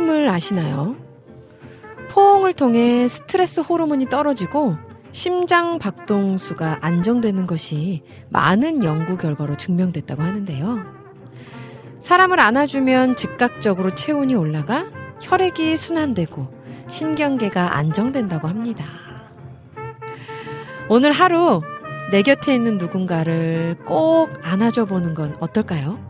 힘을 아시나요? 포옹을 통해 스트레스 호르몬이 떨어지고 심장 박동수가 안정되는 것이 많은 연구 결과로 증명됐다고 하는데요. 사람을 안아주면 즉각적으로 체온이 올라가 혈액이 순환되고 신경계가 안정된다고 합니다. 오늘 하루 내 곁에 있는 누군가를 꼭 안아줘 보는 건 어떨까요?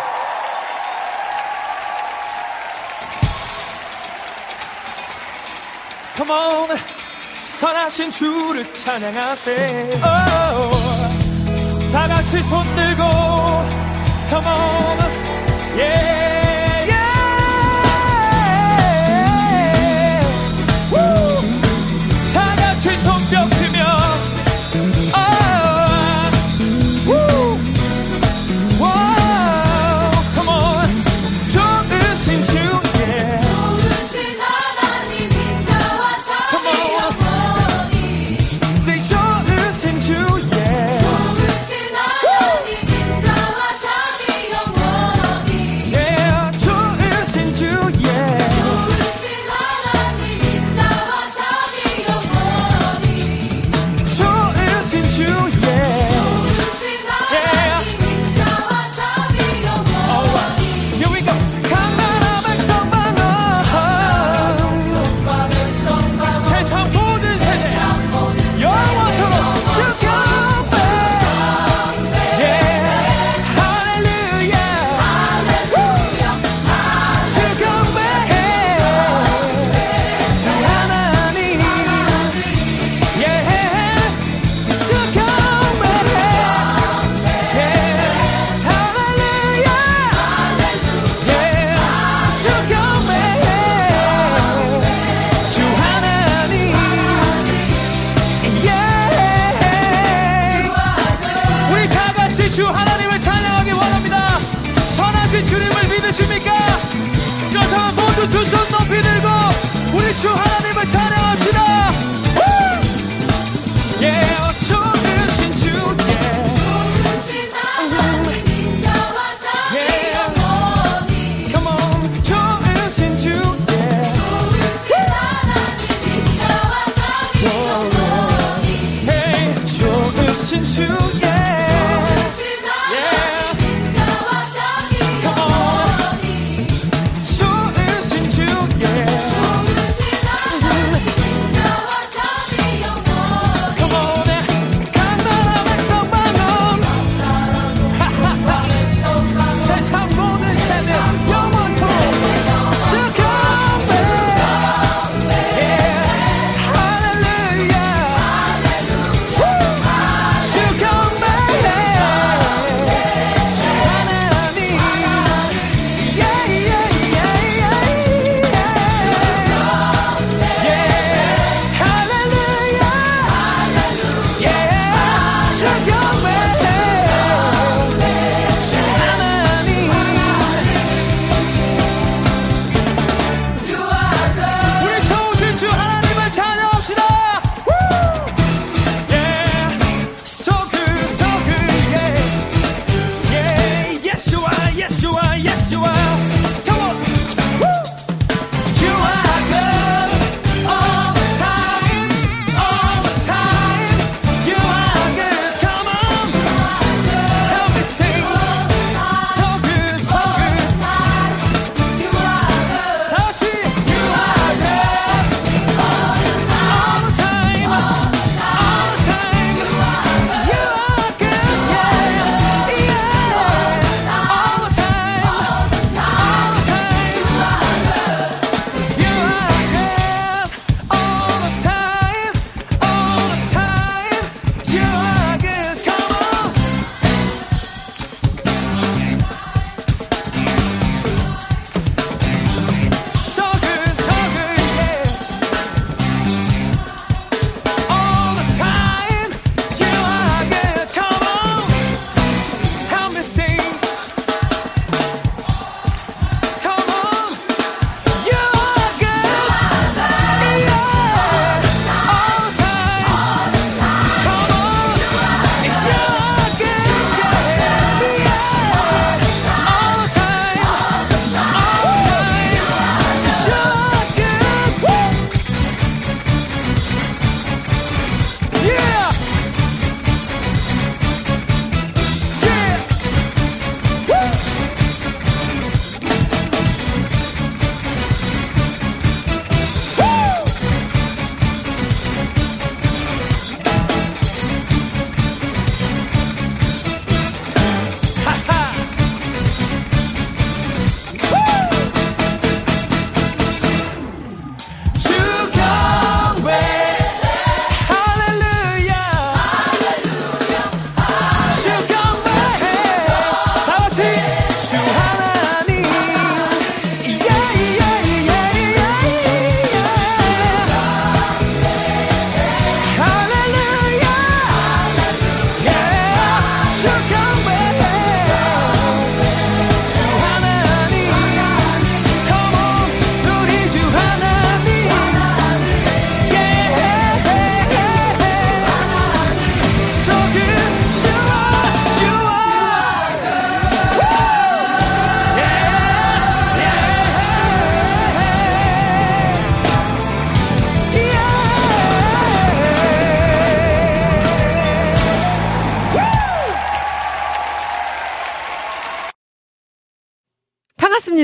Come on, 선하신 주를 찬양하세. Oh, 다 같이 손 들고, Come on, yeah,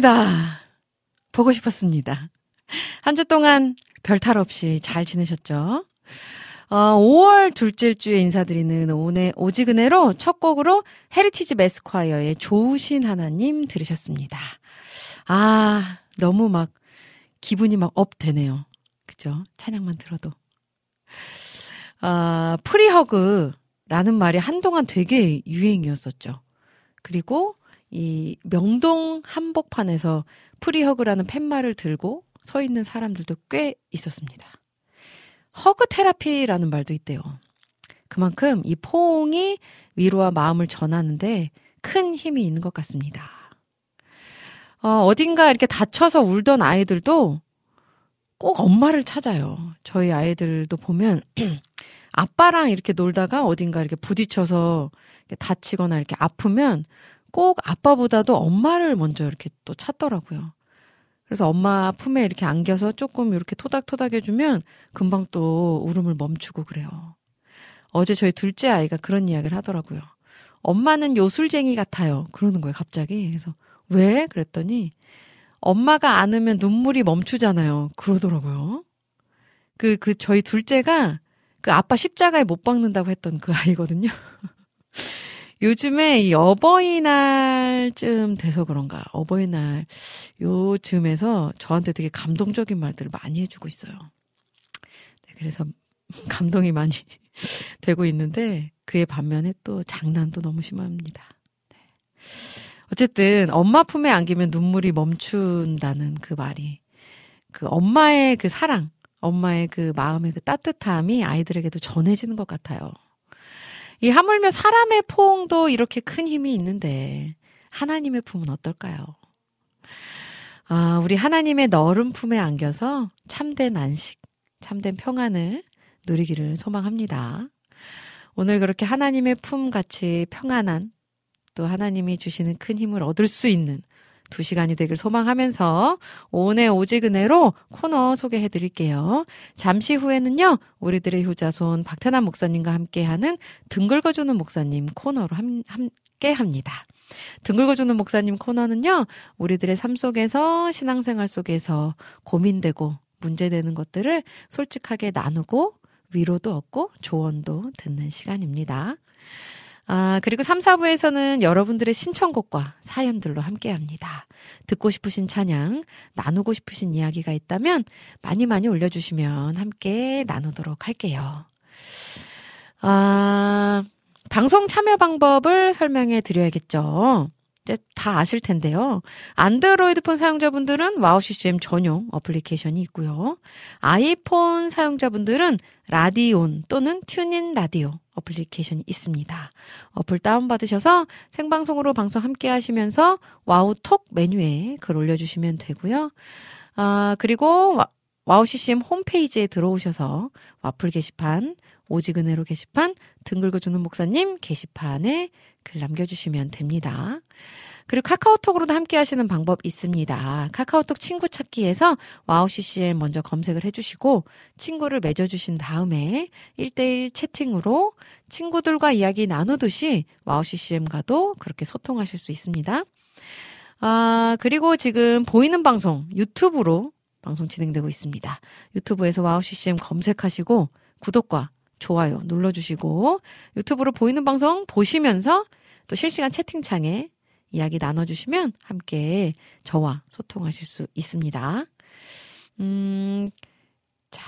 반갑습니다. 보고 싶었습니다. 한 주 동안 별탈 없이 잘 지내셨죠? 어, 5월 둘째 주에 인사드리는 오늘 오직은혜로 첫 곡으로 헤리티지 매스콰이어의 좋으신 하나님 들으셨습니다. 아, 너무 막 기분이 막 up 되네요. 그죠? 찬양만 들어도. 아, free hug라는 말이 한동안 되게 유행이었었죠. 그리고 이 명동 한복판에서 free hug라는 팻말을 들고 서 있는 사람들도 꽤 있었습니다. hug therapy라는 말도 있대요. 그만큼 이 포옹이 위로와 마음을 전하는데 큰 힘이 있는 것 같습니다. 어, 어딘가 이렇게 다쳐서 울던 아이들도 꼭 엄마를 찾아요. 저희 아이들도 보면 아빠랑 이렇게 놀다가 어딘가 이렇게 부딪혀서 이렇게 다치거나 이렇게 아프면 꼭 아빠보다도 엄마를 먼저 이렇게 또 찾더라고요. 그래서 엄마 품에 이렇게 안겨서 조금 이렇게 토닥토닥 해주면 금방 또 울음을 멈추고 그래요. 어제 저희 둘째 아이가 그런 이야기를 하더라고요. 엄마는 요술쟁이 같아요. 그러는 거예요, 갑자기. 그래서 왜? 그랬더니 엄마가 안으면 눈물이 멈추잖아요. 그러더라고요. 그, 그, 저희 둘째가 그 아빠 십자가에 못 박는다고 했던 그 아이거든요. 요즘에 이 어버이날쯤 돼서 그런가. 어버이날 요즘에서 저한테 되게 감동적인 말들을 많이 해주고 있어요. 네, 그래서 감동이 많이 되고 있는데 그의 반면에 또 장난도 너무 심합니다. 네. 어쨌든 엄마 품에 안기면 눈물이 멈춘다는 그 말이 그 엄마의 그 사랑, 엄마의 그 마음의 그 따뜻함이 아이들에게도 전해지는 것 같아요. 이 하물며 사람의 포옹도 이렇게 큰 힘이 있는데 하나님의 품은 어떨까요? 아, 우리 하나님의 너른 품에 안겨서 참된 안식, 참된 평안을 누리기를 소망합니다. 오늘 그렇게 하나님의 품 같이 평안한 또 하나님이 주시는 큰 힘을 얻을 수 있는 두 시간이 되길 소망하면서 오늘 오직 은혜로 코너 소개해 드릴게요. 잠시 후에는요, 우리들의 효자손 박태남 목사님과 함께하는 등 긁어주는 목사님 코너로 함, 함께 합니다. 등 긁어주는 목사님 코너는요, 우리들의 삶 속에서 신앙생활 속에서 고민되고 문제되는 것들을 솔직하게 나누고 위로도 얻고 조언도 듣는 시간입니다. 아, 그리고 3, 4부에서는 여러분들의 신청곡과 사연들로 함께 합니다. 듣고 싶으신 찬양, 나누고 싶으신 이야기가 있다면 많이 많이 올려주시면 함께 나누도록 할게요. 아, 방송 참여 방법을 설명해 드려야겠죠. 이제 다 아실 텐데요. 안드로이드폰 사용자분들은 와우 CCM 전용 어플리케이션이 있고요. 아이폰 사용자분들은 라디온 또는 튠인 라디오 어플리케이션이 있습니다. 어플 다운받으셔서 생방송으로 방송 함께 하시면서 와우톡 메뉴에 글 올려주시면 되고요. 아, 그리고 와우 CCM 홈페이지에 들어오셔서 와플 게시판, 오직 은혜로 게시판, 등 긁어주는 목사님 게시판에 글 남겨주시면 됩니다. 그리고 카카오톡으로도 함께 하시는 방법 있습니다. 카카오톡 친구 찾기에서 와우 CCM 먼저 검색을 해주시고 친구를 맺어주신 다음에 1대1 채팅으로 친구들과 이야기 나누듯이 와우 CCM과도 그렇게 소통하실 수 있습니다. 아, 그리고 지금 보이는 방송 유튜브로 방송 진행되고 있습니다. 유튜브에서 와우 CCM 검색하시고 구독과 좋아요 눌러주시고 유튜브로 보이는 방송 보시면서 또 실시간 채팅창에 이야기 나눠주시면 함께 저와 소통하실 수 있습니다. 음, 자,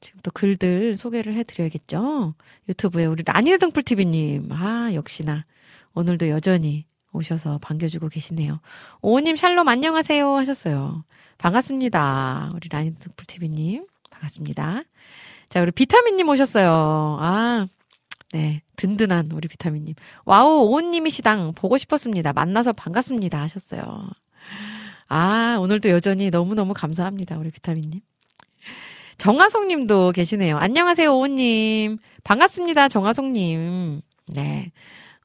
지금 또 글들 소개를 해드려야겠죠? 유튜브에 우리 라니네 등불TV님, 아, 역시나 오늘도 여전히 오셔서 반겨주고 계시네요. 오님 샬롬 안녕하세요 하셨어요. 반갑습니다. 우리 라니네 등불TV님, 반갑습니다. 자, 우리 비타민님 오셨어요. 아, 네. 든든한 우리 비타민님. 와우, 오은님이시당 보고 싶었습니다. 만나서 반갑습니다. 하셨어요. 아, 오늘도 여전히 너무너무 감사합니다. 우리 비타민님. 정하송 님도 계시네요. 안녕하세요, 오은님. 반갑습니다, 정하송 님. 네.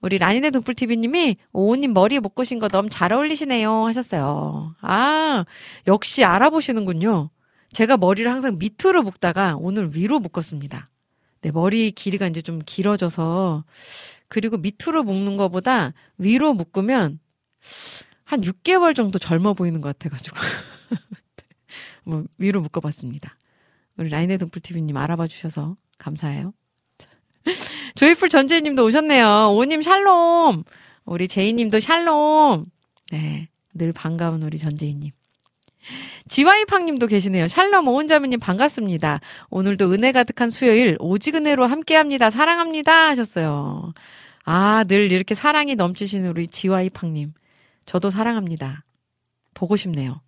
우리 라니네 등불TV님이 오은님 머리 묶으신 거 너무 잘 어울리시네요. 하셨어요. 아, 역시 알아보시는군요. 제가 머리를 항상 밑으로 묶다가 오늘 위로 묶었습니다. 네, 머리 길이가 이제 좀 길어져서 그리고 밑으로 묶는 것보다 위로 묶으면 한 6개월 정도 젊어 보이는 것 같아가지고. 뭐, 위로 묶어봤습니다. 우리 라인의 등불TV님 알아봐 주셔서 감사해요. 조이풀 전재희님도 오셨네요. 오님 샬롬. 우리 제이님도 샬롬. 네. 늘 반가운 우리 전재희님. 지와이팡님도 계시네요. 샬롬 오은자매님 반갑습니다. 오늘도 은혜 가득한 수요일 오직 은혜로 함께합니다. 사랑합니다 하셨어요. 아, 늘 이렇게 사랑이 넘치시는 우리 지와이팡님. 저도 사랑합니다. 보고 싶네요.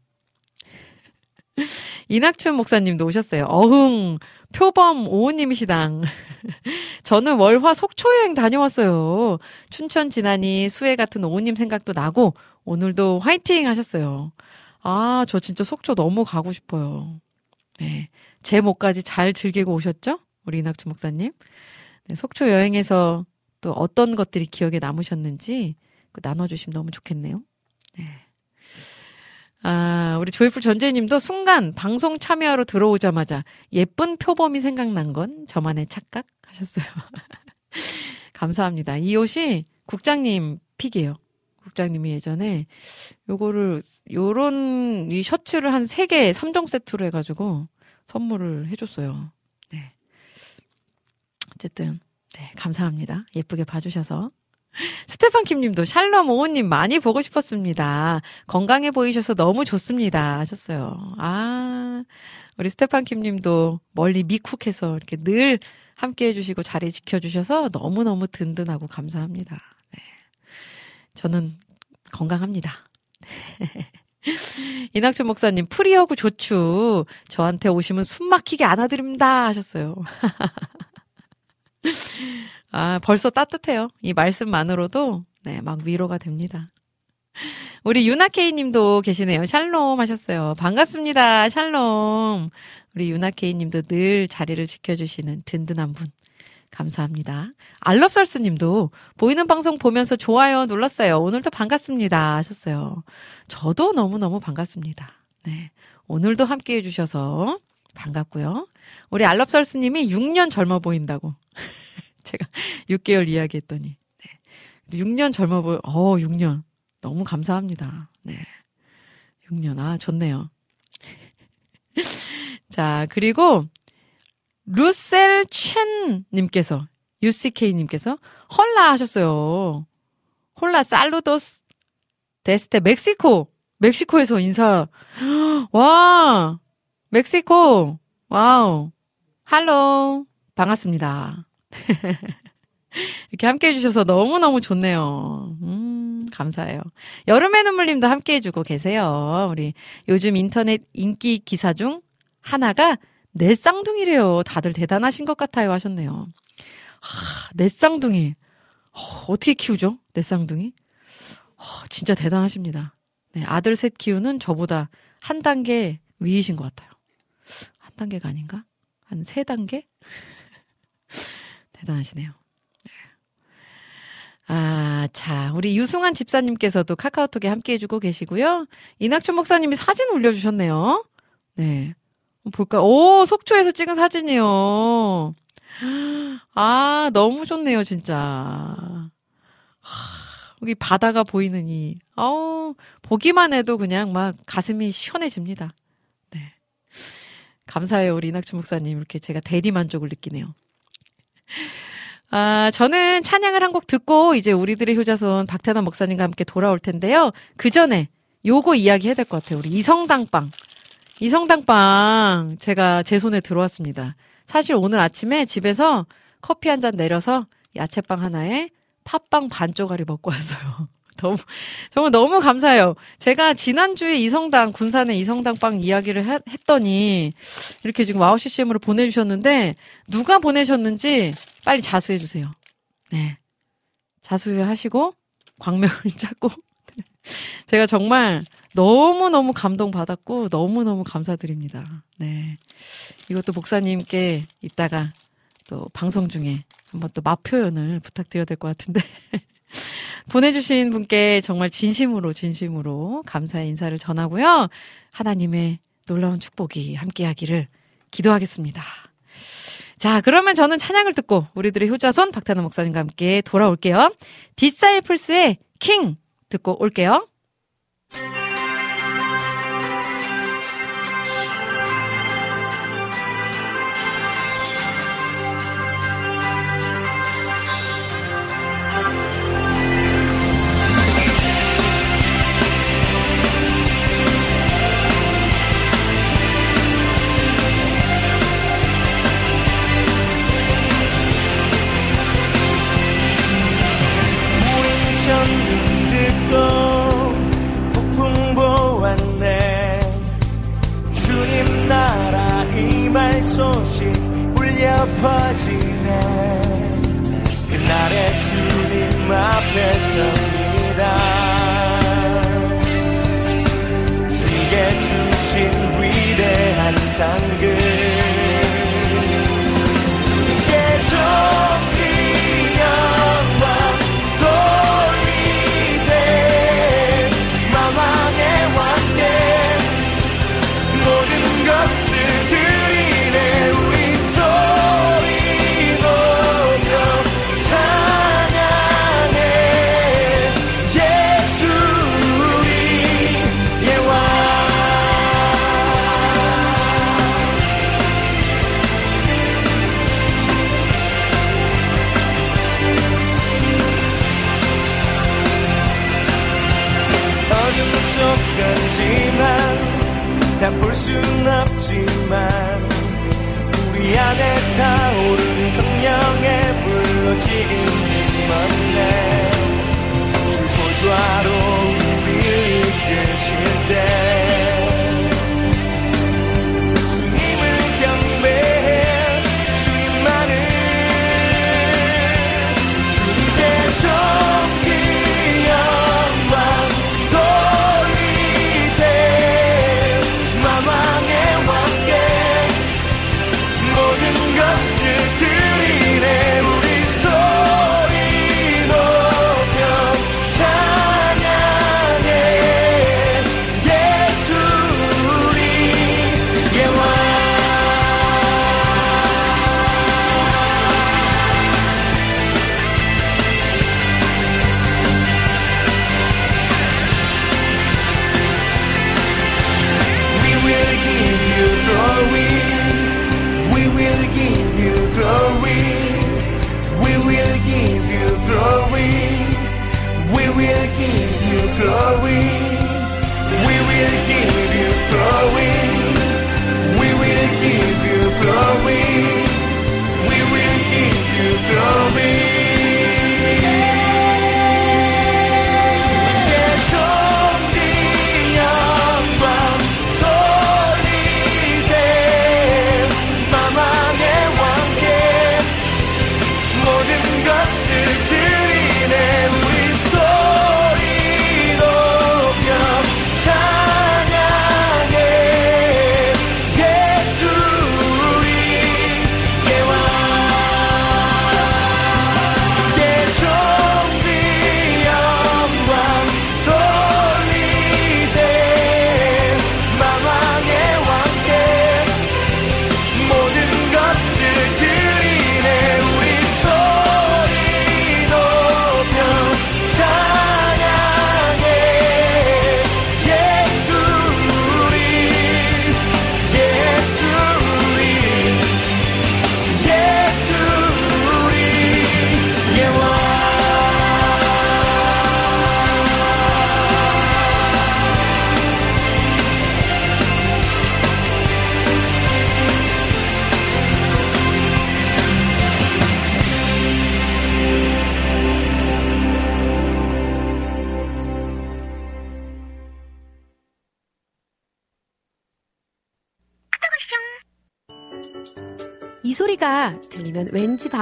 이낙춘 목사님도 오셨어요. 어흥, 표범 오우님이시당. 저는 월화 속초 여행 다녀왔어요. 춘천 지나니 수해 같은 오우님 생각도 나고, 오늘도 화이팅 하셨어요. 아, 저 진짜 속초 너무 가고 싶어요. 네. 제 목까지 잘 즐기고 오셨죠? 우리 이낙춘 목사님. 네, 속초 여행에서 또 어떤 것들이 기억에 남으셨는지 나눠주시면 너무 좋겠네요. 네. 아, 우리 조이풀 전재님도 순간 방송 참여하러 들어오자마자 예쁜 표범이 생각난 건 저만의 착각 하셨어요. 감사합니다. 이 옷이 국장님 픽이에요. 국장님이 예전에 요거를 요런 이 셔츠를 한 3개 3종 세트로 해 가지고 선물을 해 줬어요. 네. 어쨌든 네 감사합니다. 예쁘게 봐 주셔서 스테판 킴님도 샬롬 오호님 많이 보고 싶었습니다. 건강해 보이셔서 너무 좋습니다. 하셨어요. 아, 우리 스테판 킴님도 멀리 미쿡에서 이렇게 늘 함께 해주시고 자리 지켜주셔서 너무너무 든든하고 감사합니다. 네. 저는 건강합니다. 이낙준 목사님, 프리하고 좋추. 저한테 오시면 숨 막히게 안아드립니다. 하셨어요. 아, 벌써 따뜻해요. 이 말씀만으로도, 네, 막 위로가 됩니다. 우리 유나케이 님도 계시네요. 샬롬 하셨어요. 반갑습니다. 샬롬. 우리 유나케이 님도 늘 자리를 지켜주시는 든든한 분. 감사합니다. 알럽설스 님도 보이는 방송 보면서 좋아요 눌렀어요. 오늘도 반갑습니다. 하셨어요. 저도 너무너무 반갑습니다. 네. 오늘도 함께 해주셔서 반갑고요. 우리 알럽설스 님이 6년 젊어 보인다고. 제가 6개월 이야기했더니. 네. 6년 젊어 보여, 어, 6년. 너무 감사합니다. 네. 6년. 아, 좋네요. 자, 그리고 루셀 첸 님께서 UCK 님께서 Hola 하셨어요. Hola saludos desde México 멕시코에서 인사 와 멕시코 와우 hola 반갑습니다. 이렇게 함께 해주셔서 너무너무 좋네요. 음, 감사해요. 여름의 눈물님도 함께 해주고 계세요. 우리 요즘 인터넷 인기 기사 중 하나가 내 쌍둥이래요. 다들 대단하신 것 같아요. 하셨네요. 하, 내 쌍둥이. 어, 어떻게 키우죠? 내 쌍둥이? 어, 진짜 대단하십니다. 네, 아들 셋 키우는 저보다 한 단계 위이신 것 같아요. 한 단계가 아닌가? 한 세 단계? 대단하시네요. 아, 자, 우리 유승환 집사님께서도 카카오톡에 함께 해주고 계시고요. 이낙춘 목사님이 사진 올려주셨네요. 네. 볼까? 오, 속초에서 찍은 사진이요. 아, 너무 좋네요, 진짜. 여기 바다가 보이는 이, 어우, 보기만 해도 그냥 막 가슴이 시원해집니다. 네. 감사해요, 우리 이낙춘 목사님. 이렇게 제가 대리 만족을 느끼네요. 아, 저는 찬양을 한 곡 듣고 이제 우리들의 효자손 박태남 목사님과 함께 돌아올 텐데요. 그 전에 요거 이야기 해야 될 것 같아요. 우리 이성당빵. 이 성당빵 제가 제 손에 들어왔습니다. 사실 오늘 아침에 집에서 커피 한 잔 내려서 야채빵 하나에 팥빵 반 쪼가리 먹고 왔어요. 너무 정말 너무 감사해요. 제가 지난주에 이성당 군산의 이성당 빵 이야기를 하, 했더니 이렇게 지금 WOW CCM으로 보내주셨는데 누가 보내셨는지 빨리 자수해 주세요. 네, 자수하시고 광명을 찾고 제가 정말 너무 너무 감동 받았고 너무 너무 감사드립니다. 네, 이것도 목사님께 이따가 또 방송 중에 한번 또 맛 표현을 부탁드려야 될 것 같은데. 보내주신 분께 정말 진심으로, 진심으로 감사의 인사를 전하고요. 하나님의 놀라운 축복이 함께하기를 기도하겠습니다. 자, 그러면 저는 찬양을 듣고 우리들의 효자손 박태남 목사님과 함께 돌아올게요. 디사이플스의 킹 듣고 올게요. 울려 퍼지네. 그날의 주님 앞에 섭니다. 내게 주신 위대한 상급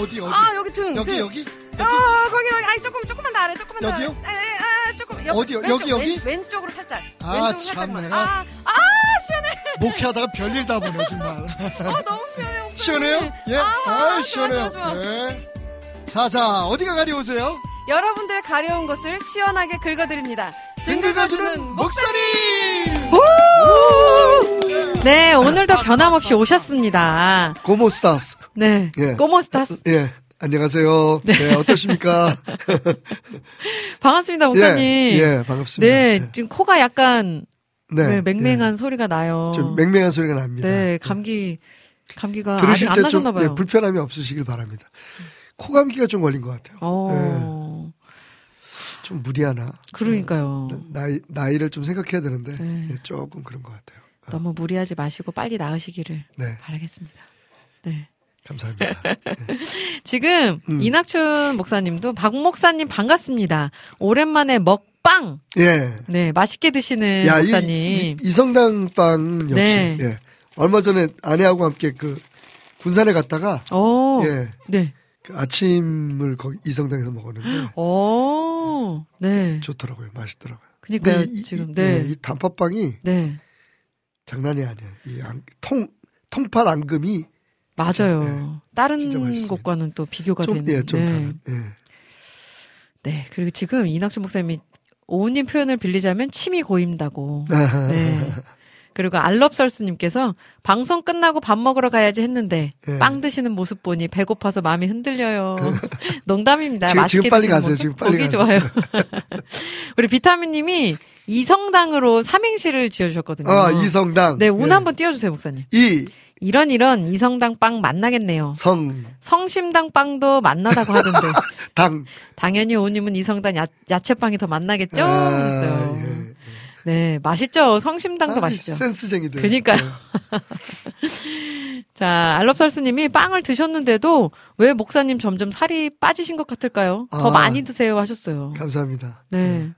아. 어디 어디 아, 여기 등, 여기 등. 여기 아, 거기, 거기. 아니, 조금, 조금만 아래 조금만 여기요? 더. 에, 에, 아, 조금 옆, 어디요? 왼쪽, 여기, 여기? 왼, 왼쪽으로 살짝. 아, 왼쪽으로 참, 살짝만. 내가- 아, 아, 목회하다가 별일 다 보네 정말. 아, 너무 시원해요. 목소리. 시원해요? 예. 아, 아, 시원해요. 좋아, 좋아. 예. 자, 자, 어디가 가려우세요? 여러분들의 가려운 곳을 시원하게 긁어드립니다. 등 긁어주는 목소리! 네, 오늘도 변함없이 오셨습니다. 고모스타스. 네. 예. 꼬모스타스. 예. 안녕하세요. 네, 어떠십니까? 반갑습니다, 목사님. 예, 예, 반갑습니다. 네, 지금 코가 약간 네, 네, 맹맹한 예. 소리가 나요. 좀 맹맹한 소리가 납니다. 네, 감기, 감기가 아직 안때좀 나셨나 봐요. 예, 불편함이 없으시길 바랍니다. 코 감기가 좀 걸린 것 같아요. 어, 좀 무리하나. 그러니까요. 나이, 나이를 좀 생각해야 되는데, 네. 예, 조금 그런 것 같아요. 너무 무리하지 마시고 빨리 나으시기를 네, 바라겠습니다. 네. 감사합니다. 지금 음. 이낙춘 목사님도 박 목사님 반갑습니다. 오랜만에 먹빵. 예. 네, 맛있게 드시는 야, 이, 목사님. 이, 이 성당 빵 역시, 네. 예. 얼마 전에 아내하고 함께 그 군산에 갔다가, 오, 예. 네. 그 아침을 거기 이성당에서 먹었는데, 오, 네. 좋더라고요. 맛있더라고요. 이, 지금, 이, 네. 예, 이 단팥빵이 네. 장난이 아니에요. 이 앙, 통, 통팥 앙금이 맞아요. 네. 다른. 곳과는 또 비교가 좀, 되는. 예, 좀 네. 다른. 예. 네. 그리고 지금 이낙춘 목사님이 오우님 표현을 빌리자면 침이 고인다고. 아, 네. 그리고 알럽설스님께서 방송 끝나고 밥 먹으러 가야지 했는데 예. 빵 드시는 모습 보니 배고파서 마음이 흔들려요. 농담입니다. 지금- 맛있게 지금 빨리 가세요. 지금 빨리 가세요. 좋아요. 우리 비타민님이 이성당으로 삼행시를 지어주셨거든요. 아, 이성당. 네, 운 예. 한번 띄워주세요, 목사님. 이, 이런 이런 이성당 빵 만나겠네요. 성, 성심당 빵도 만나다고 하던데 당. 당연히 오님은 이성당 야, 야채빵이 더 만나겠죠? 아, 그랬어요. 예. 네, 맛있죠. 성심당도 아, 맛있죠. 센스쟁이들. 그니까요. 자, 알럽설스님이 빵을 드셨는데도 왜 목사님 점점 살이 빠지신 것 같을까요? 더 아. 많이 드세요 하셨어요. 네. 감사합니다. 네.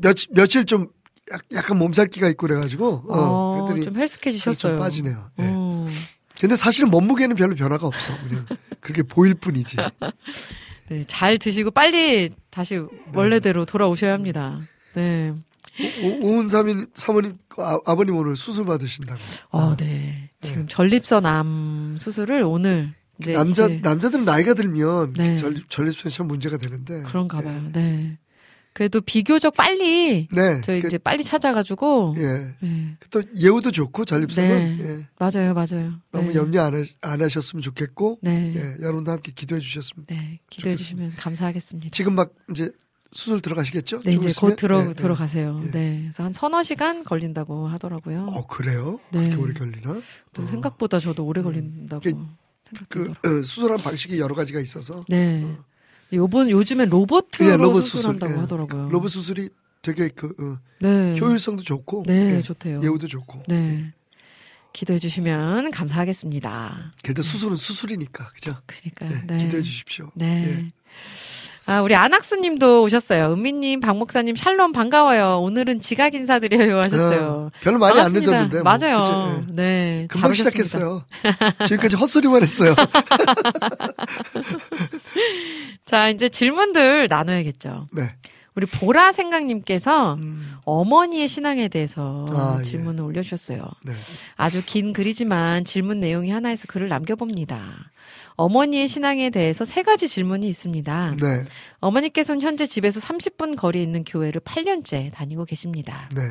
며, 며칠 좀 약- 약간 몸살기가 있고 그래가지고 어, 어, 좀 헬스케지셨어요. 좀 빠지네요. 예. 어. 근데 사실은 몸무게는 별로 변화가 없어. 그냥 그렇게 보일 뿐이지. 네, 잘 드시고 빨리 다시 원래대로 돌아오셔야 합니다. 네. 오- 오은사민 사모님 아, 아버님 오늘 수술 받으신다고. 어, 네. 지금 전립선 암 수술을 오늘 남자 이제 남자들은 나이가 들면 네. 전, 전립선이 참 문제가 되는데. 그런가 봐요. 네. 그래도 비교적 빨리 네. 저희 그, 이제 빨리 찾아가지고 예. 네. 또 예후도 좋고 전립선은 네. 예. 맞아요, 맞아요. 너무 네. 염려 안, 하, 안 하셨으면 좋겠고 네. 예. 여러분도 함께 기도해 주셨으면. 네. 기도해 주시면 감사하겠습니다. 지금 막 이제 수술 들어가시겠죠? 네, 좀 이제 있으면? 곧 들어 예, 예. 들어가세요. 예. 네. 그래서 한 서너 시간 걸린다고 하더라고요. 어 그래요? 네. 그렇게 오래 걸리나? 또 어. 생각보다 저도 오래 걸린다고 그- 그 생각되더라고요. 어, 수술한 방식이 여러 가지가 있어서 네. 요번 요즘에 로봇으로 예, 로봇 수술 수술한다고 예. 하더라고요. 로봇 수술이 되게 그 어, 네. 효율성도 좋고 네, 예, 좋대요. 예후도 좋고. 네. 기도해 주시면 감사하겠습니다. 그래도 수술은 수술이니까 그죠? 그러니까요. 예, 네. 기도해 주십시오. 네. 예. 아, 우리 안학수님도 오셨어요. 은미님, 박 목사님, 샬롬 반가워요. 오늘은 지각 인사드려요 하셨어요. 어, 별로 많이 안 반갑습니다. 늦었는데 뭐, 맞아요. 그치? 예. 네. 금방. 시작했어요. 지금까지 헛소리만 했어요. 자, 이제 질문들 나눠야겠죠. 네. 우리 보라 생각님께서 음, 어머니의 신앙에 대해서 아, 예. 질문을 올려주셨어요. 네. 아주 긴 글이지만 질문 내용이 하나에서 글을 남겨봅니다. 어머니의 신앙에 대해서 세 가지 질문이 있습니다. 네. 어머니께서는 현재 집에서 30분 거리에 있는 교회를 8년째 다니고 계십니다. 네.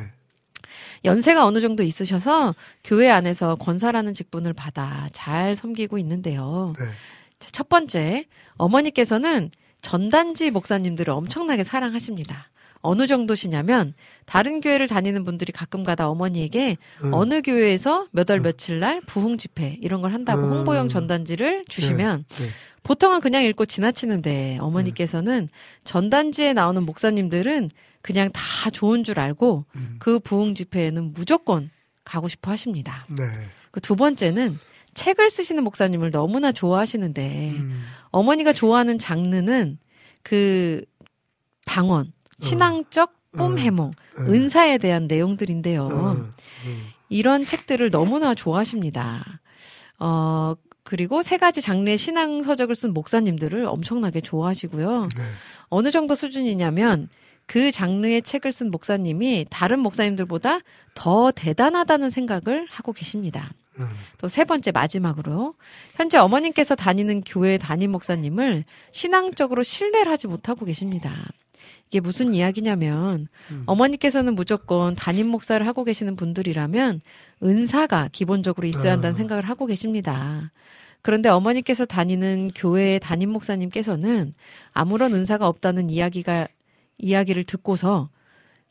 연세가 어느 정도 있으셔서 교회 안에서 권사라는 직분을 받아 잘 섬기고 있는데요. 네. 자, 첫 번째, 어머니께서는 전단지 목사님들을 엄청나게 사랑하십니다. 어느 정도시냐면 다른 교회를 다니는 분들이 가끔 가다 어머니에게 음. 어느 교회에서 몇 월 며칠 날 부흥 집회 이런 걸 한다고 음. 홍보용 전단지를 주시면 네. 보통은 그냥 읽고 지나치는데 어머니께서는 전단지에 나오는 목사님들은 그냥 다 좋은 줄 알고 음. 그 부흥 집회에는 무조건 가고 싶어 하십니다. 네. 그두 번째는 책을 쓰시는 목사님을 너무나 좋아하시는데 음. 어머니가 좋아하는 장르는 그 방언, 신앙적 뽐 어. 해몽, 네. 은사에 대한 내용들인데요. 어, 음. 이런 책들을 너무나 좋아하십니다. 어, 그리고 세 가지 장르의 신앙 서적을 쓴 목사님들을 엄청나게 좋아하시고요. 네. 어느 정도 수준이냐면 그 장르의 책을 쓴 목사님이 다른 목사님들보다 더 대단하다는 생각을 하고 계십니다. 음. 또세 번째 마지막으로 현재 어머님께서 다니는 교회 담임 목사님을 신앙적으로 신뢰를 하지 못하고 계십니다. 이게 무슨 이야기냐면 음. 어머니께서는 무조건 담임 목사를 하고 계시는 분들이라면 은사가 기본적으로 있어야 한다는 아. 생각을 하고 계십니다. 그런데 어머니께서 다니는 교회의 담임 목사님께서는 아무런 은사가 없다는 이야기가 이야기를 듣고서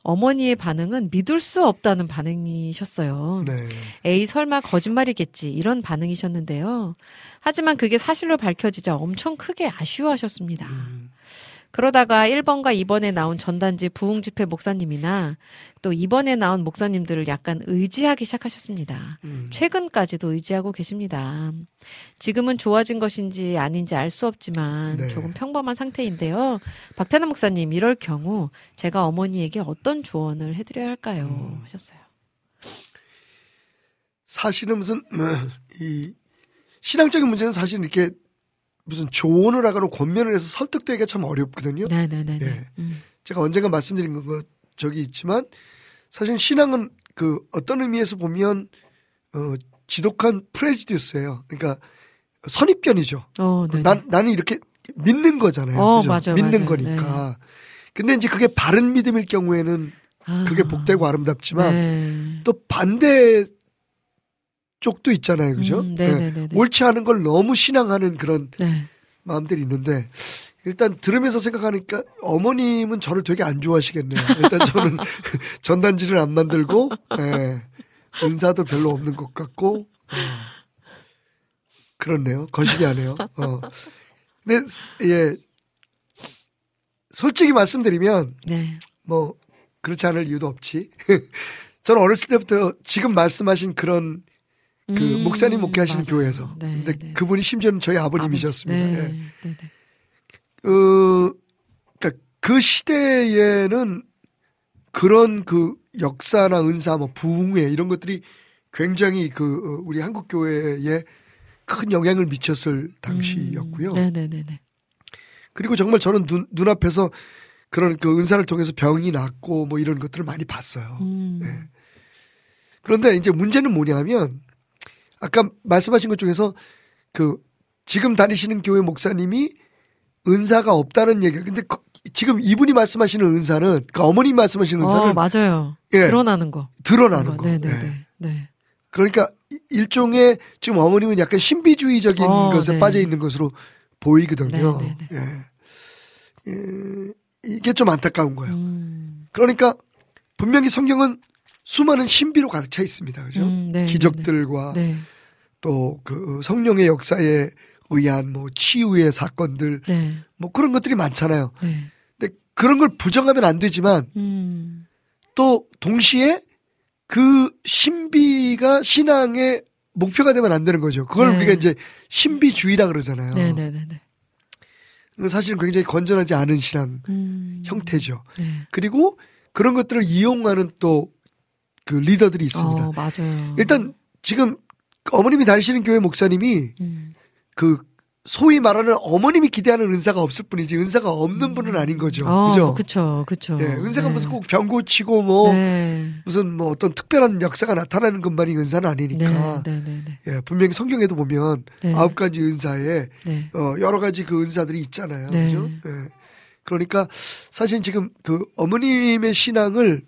어머니의 반응은 믿을 수 없다는 반응이셨어요. 네. 에이 설마 거짓말이겠지 이런 반응이셨는데요. 하지만 그게 사실로 밝혀지자 엄청 크게 아쉬워하셨습니다. 음. 그러다가 1번과 2번에 나온 전단지 부흥 집회 목사님이나 또 2번에 나온 목사님들을 약간 의지하기 시작하셨습니다. 음. 최근까지도 의지하고 계십니다. 지금은 좋아진 것인지 아닌지 알 수 없지만 네. 조금 평범한 상태인데요. 박태남 목사님, 이럴 경우 제가 어머니에게 어떤 조언을 해드려야 할까요? 음. 하셨어요. 사실은 무슨 이 신앙적인 문제는 사실 이렇게 무슨 조언을 하거나 권면을 해서 설득되기가 참 어렵거든요. 네네네. 예. 음. 제가 언젠가 말씀드린 거 적이 있지만 사실 신앙은 그 어떤 의미에서 보면 어 지독한 프레지듀스예요. 그러니까 선입견이죠. 어, 네. 난 나는 이렇게 믿는 거잖아요. 어? 맞아요, 믿는 맞아요. 거니까. 근데 이제 그게 바른 믿음일 경우에는 아. 그게 복되고 아름답지만 네. 또 반대 쪽도 있잖아요. 그죠? 음, 예. 네네네. 옳지 않은 걸 너무 신앙하는 그런 네. 마음들이 있는데 일단 들으면서 생각하니까 어머님은 저를 되게 안 좋아하시겠네요. 일단 저는 전단지를 안 만들고 예, 은사도 별로 없는 것 같고 어, 그렇네요. 거시기 하네요. 어. 근데 예 솔직히 말씀드리면 네. 뭐 그렇지 않을 이유도 없지. 저는 어렸을 때부터 지금 말씀하신 그런 그 음, 목사님 목회하시는 맞아요. 교회에서 네, 근데 네. 그분이 심지어는 저희 아버님이셨습니다. 아버지. 예. 네. 네. 네. 어, 그러니까 그 시대에는 그런 그 역사나 은사, 뭐 부흥회 이런 것들이 굉장히 그 어, 우리 한국 교회에 큰 영향을 미쳤을 당시였고요. 음, 네네네네. 그리고 정말 저는 눈, 눈앞에서 그런 그 은사를 통해서 병이 낫고 뭐 이런 것들을 많이 봤어요. 음. 네. 그런데 이제 문제는 뭐냐면 아까 말씀하신 것 중에서 그 지금 다니시는 교회 목사님이 은사가 없다는 얘기를 근데 그- 지금 이분이 말씀하시는 은사는 그러니까 어머님 말씀하시는 은사는 어, 맞아요. 예. 드러나는 거. 드러나는 거. 네네네. 예. 네. 그러니까 이- 일종의 지금 어머님은 약간 신비주의적인 어, 것에 네. 빠져 있는 것으로 보이거든요. 네, 네, 예. 예, 이게 좀 안타까운 거예요. 음. 그러니까 분명히 성경은 수많은 신비로 가득 차 있습니다. 그죠? 음, 네, 기적들과 네. 네. 또그 성령의 역사에 의한 뭐 치유의 사건들 네. 뭐 그런 것들이 많잖아요. 네. 근데 그런 걸 부정하면 안 되지만 음. 또 동시에 그 신비가 신앙의 목표가 되면 안 되는 거죠. 그걸 네. 우리가 이제 신비주의라 그러잖아요. 사실은 굉장히 건전하지 않은 신앙 음. 형태죠. 네. 그리고 그런 것들을 이용하는 또 그 리더들이 있습니다. 어, 맞아요. 일단 지금 어머님이 다니시는 교회 목사님이 음. 그 소위 말하는 어머님이 기대하는 은사가 없을 뿐이지 은사가 없는 분은 아닌 거죠. 어, 그죠? 그쵸, 그쵸. 예, 은사가 네. 무슨 꼭 병 고치고 뭐 네. 무슨 뭐 어떤 특별한 역사가 나타나는 것만이 은사는 아니니까. 네, 네, 네, 예, 분명히 성경에도 보면 네. 아홉 가지 은사에 네. 어, 여러 가지 그 은사들이 있잖아요. 네. 그죠? 예. 그러니까 사실 지금 그 어머님의 신앙을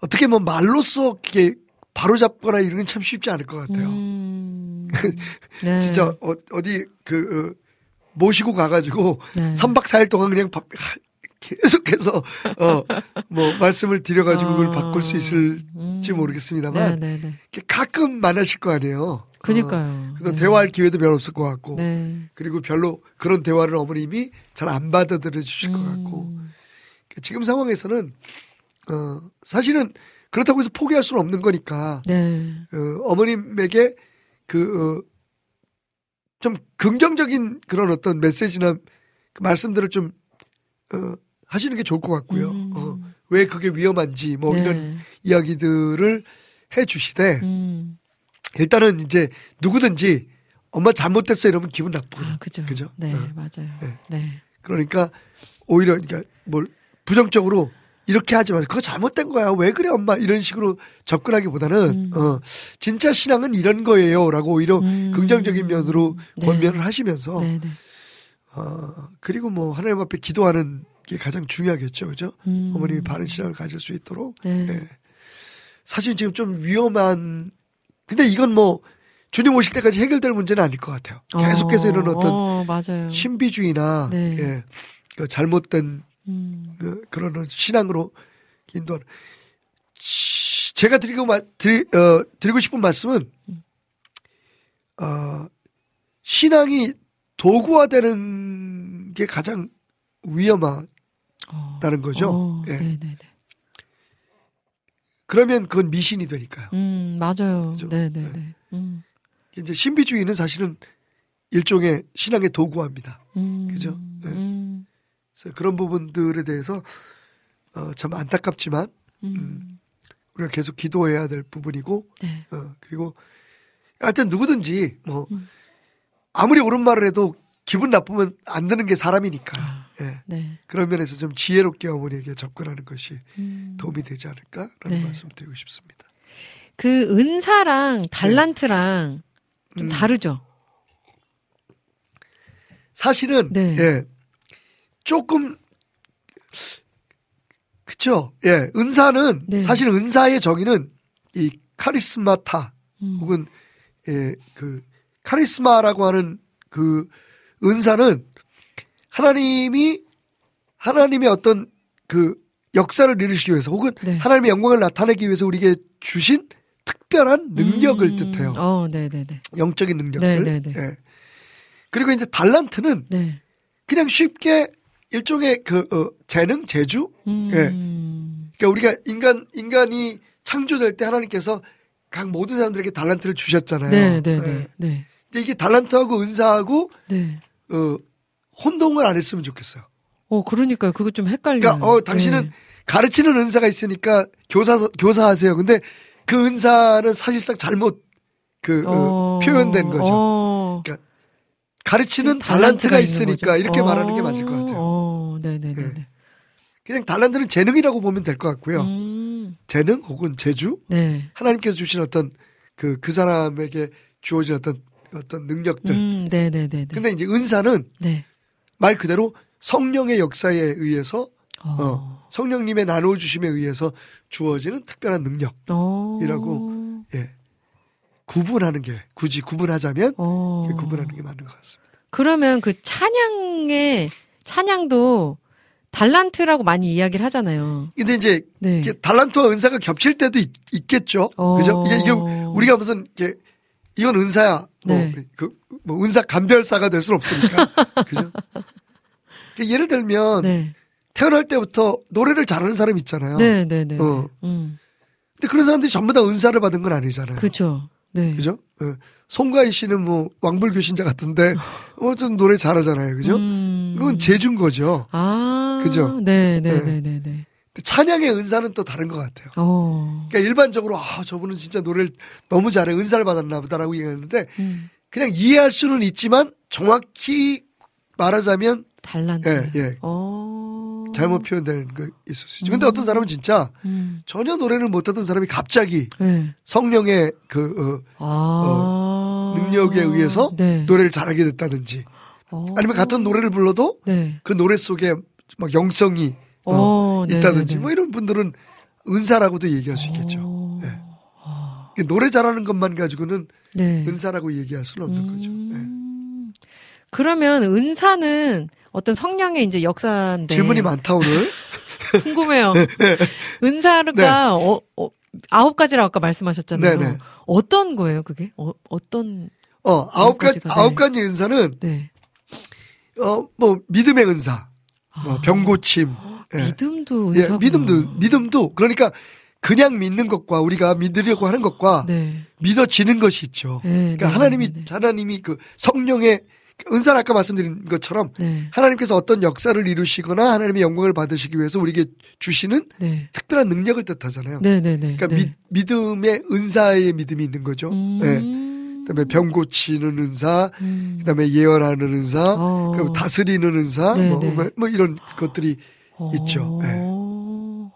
어떻게 뭐 말로써 이렇게 바로 잡거나 이런 건 참 쉽지 않을 것 같아요. 음. 네. 진짜 어, 어디 그 어, 모시고 가가지고 네. 3박 4일 동안 그냥 밥, 하- 계속해서 어 뭐 말씀을 드려가지고 그걸 어, 바꿀 수 있을지 음. 모르겠습니다만 네, 네, 네. 가끔 만나실 거 아니에요. 그니까요. 어, 그래서 네. 대화할 기회도 별로 없을 것 같고 네. 그리고 별로 그런 대화를 어머님이 잘 안 받아들여 주실 것 같고 음. 지금 상황에서는 어 사실은 그렇다고 해서 포기할 수는 없는 거니까 네. 어, 어머님에게 그, 어, 좀 긍정적인 그런 어떤 메시지나 그 말씀들을 좀, 어, 하시는 게 좋을 것 같고요. 음. 어, 왜 그게 위험한지 뭐 네. 이런 이야기들을 해 주시되 음. 일단은 이제 누구든지 엄마 잘못됐어 이러면 기분 나쁘거든요. 아, 그죠. 그죠? 네, 어. 맞아요. 네. 네. 그러니까 오히려 그러니까 뭘 부정적으로 이렇게 하지 마세요. 그거 잘못된 거야. 왜 그래 엄마 이런 식으로 접근하기보다는 음. 어 진짜 신앙은 이런 거예요 라고 오히려 음. 긍정적인 면으로 네. 권면을 하시면서 네, 네. 어 그리고 뭐 하나님 앞에 기도하는 게 가장 중요하겠죠, 그죠? 음. 어머님이 바른 신앙을 가질 수 있도록 네. 예. 사실 지금 좀 위험한 근데 이건 뭐 주님 오실 때까지 해결될 문제는 아닐 것 같아요. 계속해서 이런 어떤 어. 신비주의나 네. 예, 그 잘못된 음. 그, 그런 신앙으로 인도하는 시- 제가 드리고 마, 드리, 어, 드리고 싶은 말씀은 어, 신앙이 도구화되는 게 가장 위험하다는 어. 거죠. 어, 예. 네, 네, 네. 그러면 그건 미신이 되니까요. 음, 맞아요. 그죠? 네, 네, 네. 음. 이제 신비주의는 사실은 일종의 신앙의 도구화입니다. 음. 그죠? 네. 음. 그래서 그런 부분들에 대해서 어, 참 안타깝지만 음. 우리가 계속 기도해야 될 부분이고 네. 어, 그리고 하여튼 누구든지 뭐 음. 아무리 옳은 말을 해도 기분 나쁘면 안 되는 게 사람이니까 아. 예. 네. 그런 면에서 좀 지혜롭게 어머니에게 접근하는 것이 음. 도움이 되지 않을까라는 네. 말씀을 드리고 싶습니다. 그 은사랑 달란트랑 좀 음. 다르죠. 사실은 네. 예 조금 그쵸 예 은사는 네. 사실 은사의 정의는 이 카리스마타 음. 혹은 예, 그 카리스마라고 하는 그 은사는 하나님이 하나님의 어떤 그 역사를 이루시기 위해서 혹은 네. 하나님의 영광을 나타내기 위해서 우리에게 주신 특별한 능력을 음. 뜻해요. 어, 네, 네, 네. 영적인 능력들. 네, 네, 네. 예. 그리고 이제 달란트는 네. 그냥 쉽게 일종의 그 어, 재능, 재주. 음. 그러니까 우리가 인간 인간이 창조될 때 하나님께서 각 모든 사람들에게 달란트를 주셨잖아요. 네, 네, 예. 네. 네. 근데 이게 달란트하고 은사하고 네. 어, 혼동을 안 했으면 좋겠어요. 어, 그러니까요. 그거 좀 헷갈려요. 그러니까 어 당신은 네. 가르치는 은사가 있으니까 교사 교사하세요. 근데 그 은사는 사실상 잘못 그 어, 어, 표현된 거죠. 어. 가르치는 달란트가 달란트가 있는 있으니까. 이렇게 어, 말하는 게 맞을 것 같아요. 어, 네, 네, 네, 네. 네. 그냥 달란트는 재능이라고 보면 될 것 같고요. 음. 재능 혹은 재주 네. 하나님께서 주신 어떤 그그 사람에게 주어진 어떤 어떤 능력들. 음, 네, 네, 네, 네. 근데 이제 은사는 네. 말 그대로 성령의 역사에 의해서 어. 어, 성령님의 나눠 주심에 의해서 주어지는 특별한 능력. 어. 이라고 예. 구분하는 게 굳이 구분하자면 어. 구분하는 게 맞는 것 같습니다. 그러면 그 찬양의 찬양도 달란트라고 많이 이야기를 하잖아요. 근데 이제 네. 달란트와 은사가 겹칠 때도 있, 겠죠 어. 그죠? 이게, 이게 우리가 무슨 이게 이건 은사야. 뭐, 네. 그, 뭐 은사 감별사가 될 수는 없으니까. 그죠? 그러니까 예를 들면 네. 태어날 때부터 노래를 잘하는 사람 있잖아요. 네, 네, 네. 어. 음. 근데 그런 사람들이 전부 다 은사를 받은 건 아니잖아요. 그렇죠. 네. 그죠? 어. 송가희 씨는 뭐 왕불교신자 같은데 어, 좀 노래 잘하잖아요. 그죠? 음. 그건 재준 거죠. 아. 그죠? 네, 네, 네. 네, 네, 네. 찬양의 은사는 또 다른 것 같아요. 어. 그러니까 일반적으로 아 저분은 진짜 노래를 너무 잘해 은사를 받았나 보다라고 얘기하는데 음. 그냥 이해할 수는 있지만 정확히 말하자면 달란트. 예, 예. 어. 잘못 표현되는 거 있을 수 있죠. 근데 어떤 사람은 진짜 음. 전혀 노래를 못하던 사람이 갑자기 네. 성령의 그 아. 능력에 의해서 네. 어, 노래를 잘하게 됐다든지 어. 아니면 같은 노래를 불러도 네. 그 노래 속에 막 영성이 어, 어, 네, 있다든지 네, 네. 뭐 이런 분들은 은사라고도 얘기할 수 있겠죠. 어. 네. 노래 잘하는 것만 가지고는 네. 은사라고 얘기할 수는 없는 거죠. 네. 음. 그러면 은사는 어떤 성령의 이제 역사인데 질문이 많다 오늘. 궁금해요. 은사가 네. 어, 어, 아홉 가지라고 아까 말씀하셨잖아요. 네, 네. 어떤 거예요, 그게? 어, 어떤 어 아홉 가지 아홉 네. 가지 은사는 네. 어뭐 믿음의 은사, 뭐 아, 병고침, 예. 믿음도 예. 믿음도 믿음도 그러니까 그냥 믿는 것과 우리가 믿으려고 하는 것과 네. 믿어지는 것이 있죠. 네, 그러니까 네, 하나님이 네, 네. 하나님이 그 성령의 은사를 아까 말씀드린 것처럼 네. 하나님께서 어떤 역사를 이루시거나 하나님의 영광을 받으시기 위해서 우리에게 주시는 네. 특별한 능력을 뜻하잖아요. 네, 네, 네. 그러니까 네. 믿, 믿음의 은사의 믿음이 있는 거죠. 음. 예. 그다음에 병 고치는 은사, 음. 그다음에 예언하는 은사, 어. 그다음에 다스리는 은사, 네, 뭐, 네. 뭐, 뭐 이런 것들이 있죠. 예. 어.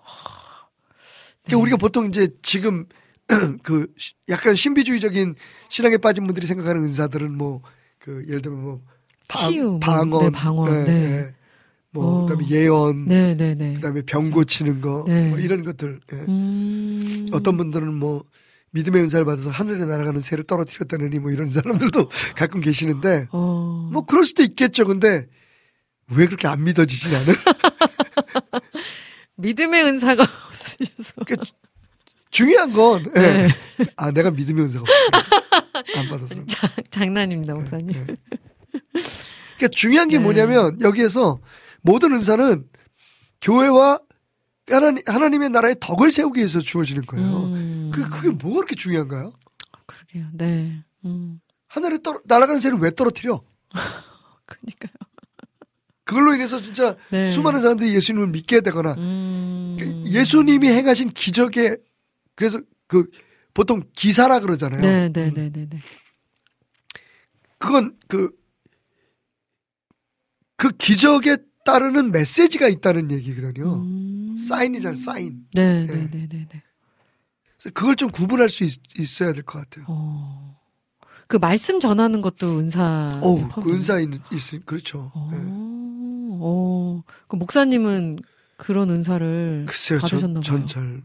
그러니까 우리가 보통 이제 지금 그 시- 약간 신비주의적인 신앙에 빠진 분들이 생각하는 은사들은 뭐 그 예를 들면 뭐 방, 치유, 뭐, 방언, 네, 방언, 네. 뭐 어. 그다음에 예언, 네, 네, 네. 그다음에 병 고치는 거, 네. 뭐 이런 것들. 예. 음. 어떤 분들은 뭐 믿음의 은사를 받아서 하늘에 날아가는 새를 떨어뜨렸다느니 뭐 이런 사람들도 가끔 계시는데 어. 뭐 그럴 수도 있겠죠. 근데 왜 그렇게 안 믿어지진 않은? 믿음의 은사가 없으셔서. 중요한 건, 예. 네. 아, 내가 믿음의 은사가 없어. 안. 그런 자, 장난입니다, 목사님. 네. 그러니까 중요한 게 네. 뭐냐면 여기에서 모든 은사는 교회와 하나님, 하나님의 나라의 덕을 세우기 위해서 주어지는 거예요. 음. 그, 그게 뭐가 그렇게 중요한가요? 그러게요. 네. 음. 하늘에 떨어, 날아가는 새를 왜 떨어뜨려? 그러니까요. 그걸로 인해서 진짜 네. 수많은 사람들이 예수님을 믿게 되거나 음. 그 예수님이 행하신 기적에 그래서 그 보통 기사라 그러잖아요. 네, 네, 네, 네, 네. 그건 그, 그 기적에 따르는 메시지가 있다는 얘기거든요. 음. 사인이잖아요, 사인. 네, 네. 네, 네, 네, 네. 그래서 그걸 좀 구분할 수 있, 어야 될 것 같아요. 어. 그 말씀 전하는 것도 은사. 어우, 그 은사 있, 있, 그렇죠. 어. 네. 어. 그 목사님은 그런 은사를 글쎄요, 받으셨나 전, 봐요. 전 잘,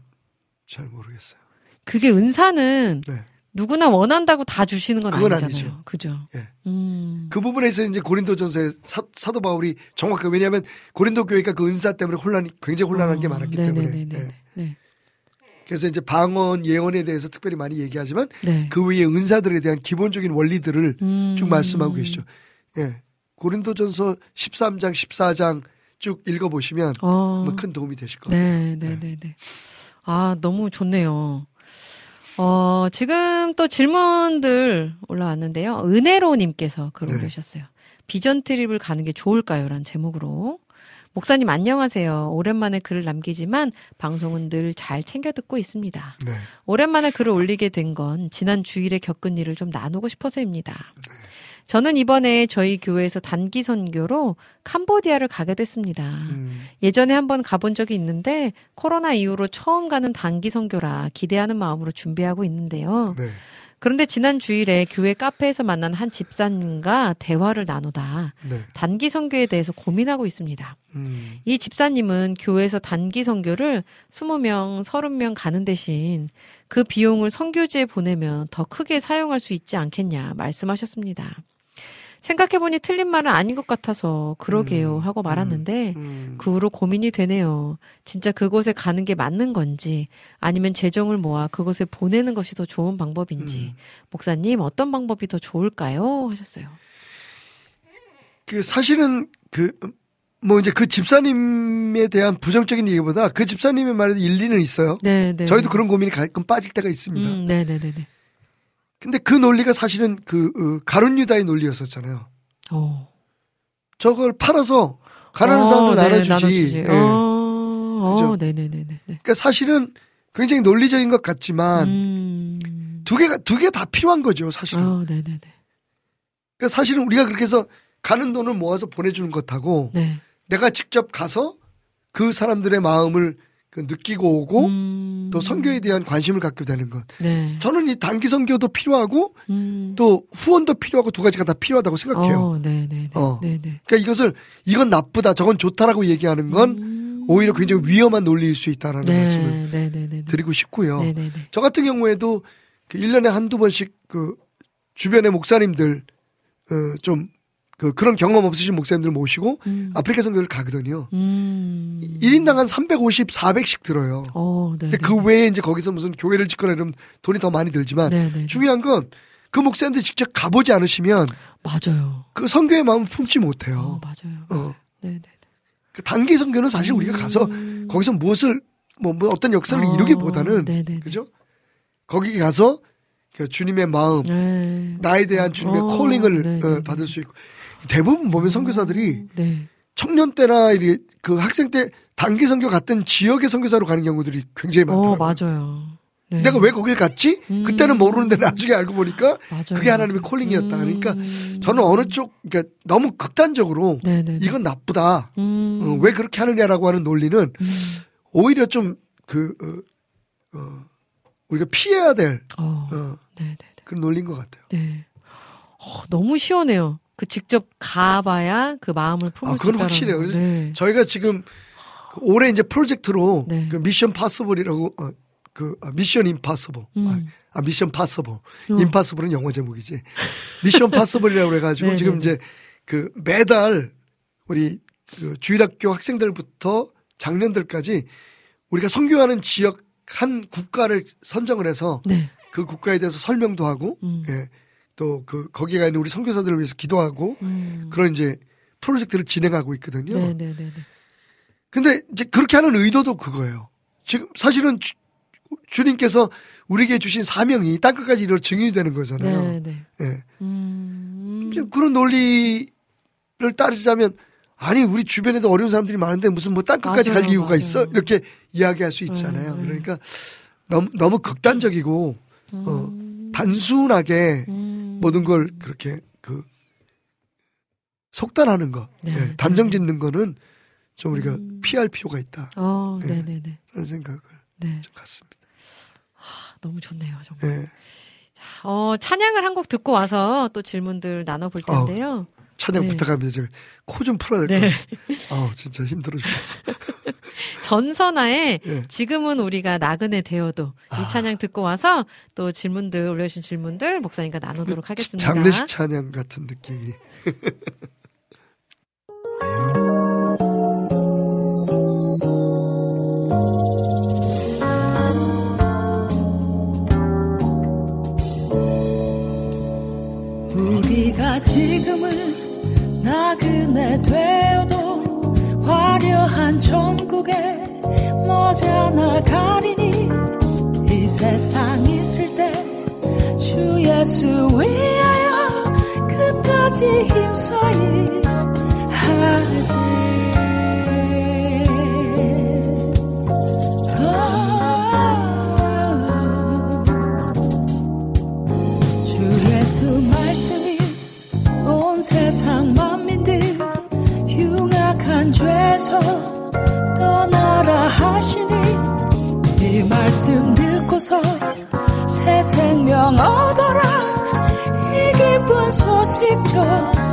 잘 모르겠어요. 그게 은사는 네. 누구나 원한다고 다 주시는 건 아니잖아요. 아니죠. 그죠? 예. 음. 그 부분에서 이제 고린도전서에 사, 사도 바울이 정확하게 왜냐하면 고린도 교회가 그 은사 때문에 혼란이 굉장히 혼란한 게 어, 많았기 네네네네. 때문에 예. 네. 그래서 이제 방언 예언에 대해서 특별히 많이 얘기하지만 네. 그 외에 은사들에 대한 기본적인 원리들을 음. 쭉 말씀하고 계시죠. 예. 고린도전서 13장 14장 쭉 읽어보시면 어. 뭐큰 도움이 되실 거예요. 네, 네, 네, 네. 아, 너무 좋네요. 어, 지금 또 질문들 올라왔는데요. 은혜로님께서 글 네. 올려주셨어요. 비전 트립을 가는 게 좋을까요? 라는 제목으로. 목사님 안녕하세요. 오랜만에 글을 남기지만 방송은 늘 잘 챙겨 듣고 있습니다. 네. 오랜만에 글을 올리게 된 건 지난 주일에 겪은 일을 좀 나누고 싶어서입니다. 저는 이번에 저희 교회에서 단기 선교로 캄보디아를 가게 됐습니다. 음, 예전에 한번 가본 적이 있는데 코로나 이후로 처음 가는 단기 선교라 기대하는 마음으로 준비하고 있는데요. 네. 그런데 지난 주일에 교회 카페에서 만난 한 집사님과 대화를 나누다 네. 단기 선교에 대해서 고민하고 있습니다. 음, 이 집사님은 교회에서 단기 선교를 20명, 30명 가는 대신 그 비용을 선교지에 보내면 더 크게 사용할 수 있지 않겠냐 말씀하셨습니다. 생각해보니 틀린 말은 아닌 것 같아서 그러게요 음, 하고 말았는데 음. 그 후로 고민이 되네요. 진짜 그곳에 가는 게 맞는 건지 아니면 재정을 모아 그곳에 보내는 것이 더 좋은 방법인지 음. 목사님 어떤 방법이 더 좋을까요? 하셨어요. 그 사실은 그 뭐 이제 그 집사님에 대한 부정적인 얘기보다 그 집사님의 말에도 일리는 있어요. 네, 네. 저희도 그런 고민이 가끔 빠질 때가 있습니다. 음, 네, 네, 네, 네. 근데 그 논리가 사실은 그 어, 가룟 유다의 논리였었잖아요. 어. 저걸 팔아서 가난한 어, 사람들 네, 나눠주지. 나눠주지. 예. 어, 어, 그죠? 네네네네. 네. 그러니까 사실은 굉장히 논리적인 것 같지만 음. 두 개가 두 개 다 필요한 거죠, 사실은. 어, 네네네. 그러니까 사실은 우리가 그렇게 해서 가는 돈을 모아서 보내주는 것하고 네. 내가 직접 가서 그 사람들의 마음을 그 느끼고 오고 음. 또 선교에 대한 관심을 갖게 되는 것. 네. 저는 이 단기 선교도 필요하고 음. 또 후원도 필요하고 두 가지가 다 필요하다고 생각해요. 어, 네네네. 어. 네네. 그러니까 이것을 이건 나쁘다, 저건 좋다라고 얘기하는 건 음. 오히려 굉장히 위험한 논리일 수 있다라는 네, 말씀을 네네네. 드리고 싶고요. 네네네. 저 같은 경우에도 그 1년에 한두 번씩 그 주변의 목사님들 어, 좀 그, 그런 경험 없으신 목사님들 모시고 음. 아프리카 선교를 가거든요. 음. 1인당 한 350, 400씩 들어요. 어, 네. 근데 그 외에 이제 거기서 무슨 교회를 짓거나 이러면 돈이 더 많이 들지만 네네. 중요한 건 그 목사님들 직접 가보지 않으시면 맞아요. 그 선교의 마음을 품지 어, 못해요. 맞아요. 어. 네네. 그 단기 선교는 사실 우리가 가서 음. 거기서 무엇을 뭐, 뭐 어떤 역사를 어, 이루기보다는 네네네. 그죠? 거기 가서 그 주님의 마음, 네. 나에 대한 주님의 어, 콜링을 네네네. 어, 받을 수 있고 대부분 보면 선교사들이 네. 청년 때나 그 학생 때 단기 선교 갔던 지역의 선교사로 가는 경우들이 굉장히 많더라고요. 어, 맞아요. 네. 내가 왜 거길 갔지? 음. 그때는 모르는데 나중에 알고 보니까 맞아요. 그게 하나님의. 콜링이었다. 그러니까 음. 저는 어느 쪽, 그러니까 너무 극단적으로 네네. 이건 나쁘다. 음. 어, 왜 그렇게 하느냐라고 하는 논리는 음. 오히려 좀 그, 어, 어, 우리가 피해야 될, 어. 어, 네네네. 그런 논리인 것 같아요. 네. 어, 너무 시원해요. 그 직접 가봐야 그 마음을 품을 아, 수 있다는 확실해요. 거. 그래서 네. 저희가 지금 그 올해 이제 프로젝트로 네. 그 Mission Possible이라고, 어, 그, 아, Mission Impossible. 음. 아, Mission Possible. 어. Impossible은 영화 제목이지. Mission Possible이라고 그래가지고 네, 지금 네, 이제 그 매달 우리 그 주일학교 학생들부터 작년들까지 우리가 선교하는 지역 한 국가를 선정을 해서 네. 그 국가에 대해서 설명도 하고, 음. 예, 또 그 거기에 있는 우리 선교사들을 위해서 기도하고 음. 그런 이제 프로젝트를 진행하고 있거든요. 네네네네. 근데 이제 그렇게 하는 의도도 그거예요. 지금 사실은 주, 주님께서 우리에게 주신 사명이 땅끝까지 이르러 증인이 되는 거잖아요. 네네. 예. 음. 그런 논리를 따르자면 아니 우리 주변에도 어려운 사람들이 많은데 무슨 뭐 땅끝까지 갈 맞아요, 이유가 맞아요. 있어 이렇게 이야기할 수 있잖아요. 음, 음. 그러니까 너무 너무 극단적이고 어, 음. 단순하게 음. 모든 걸 그렇게 그 속단하는 거, 네. 예, 단정 짓는 거는 좀 우리가 음. 피할 필요가 있다. 어, 예. 네네네. 그런 생각을 네. 좀 갖습니다. 너무 좋네요, 정말. 예. 어, 찬양을 한 곡 듣고 와서 또 질문들 나눠볼 텐데요. 찬양 네. 부탁합니다. 제가 코 좀 풀어야 될것 네. 같아요. 아우, 진짜 힘들어 죽겠어. 전선아의 예. 지금은 우리가 나그네 되어도 아. 이 찬양 듣고 와서 또 질문들 올려주신 질문들 목사님과 나누도록 하겠습니다. 장례식 찬양 같은 느낌이. 우리가 지금은 나그네 되어도 화려한 전 머지않아 가리니 이 세상 있을 때 주 예수 위하여 끝까지 힘써이 하세. 온 세상 만민들 흉악한 죄에서 떠나라 하시니 이 말씀 듣고서 새 생명 얻어라. 이 기쁜 소식 전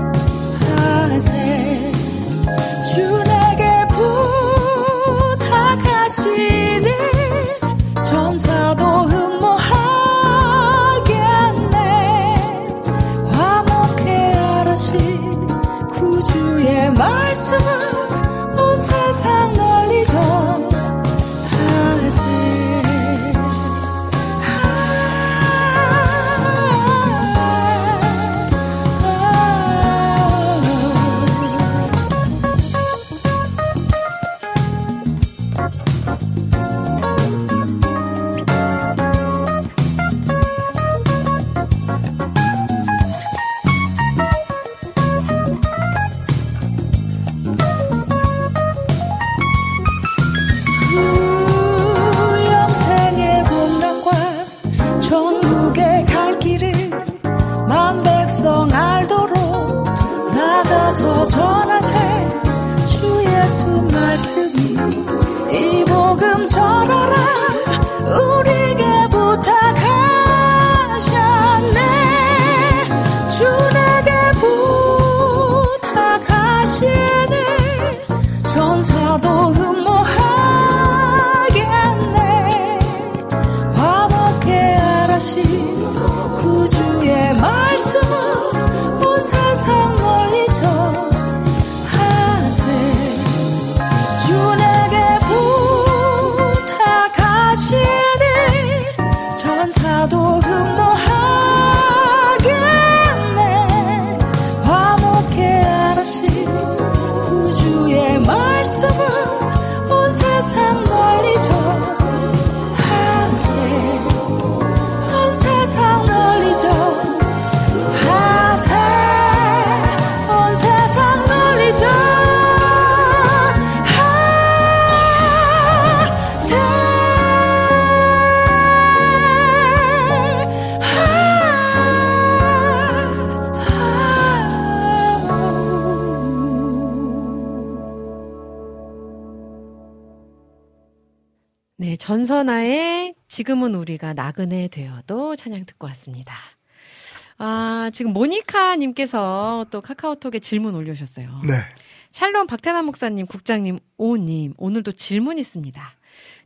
네, 전선아의 지금은 우리가 나그네 되어도 찬양 듣고 왔습니다. 아, 지금 모니카님께서 또 카카오톡에 질문 올려주셨어요. 네. 샬롬 박태남 목사님, 국장님, 오님, 오늘도 질문 있습니다.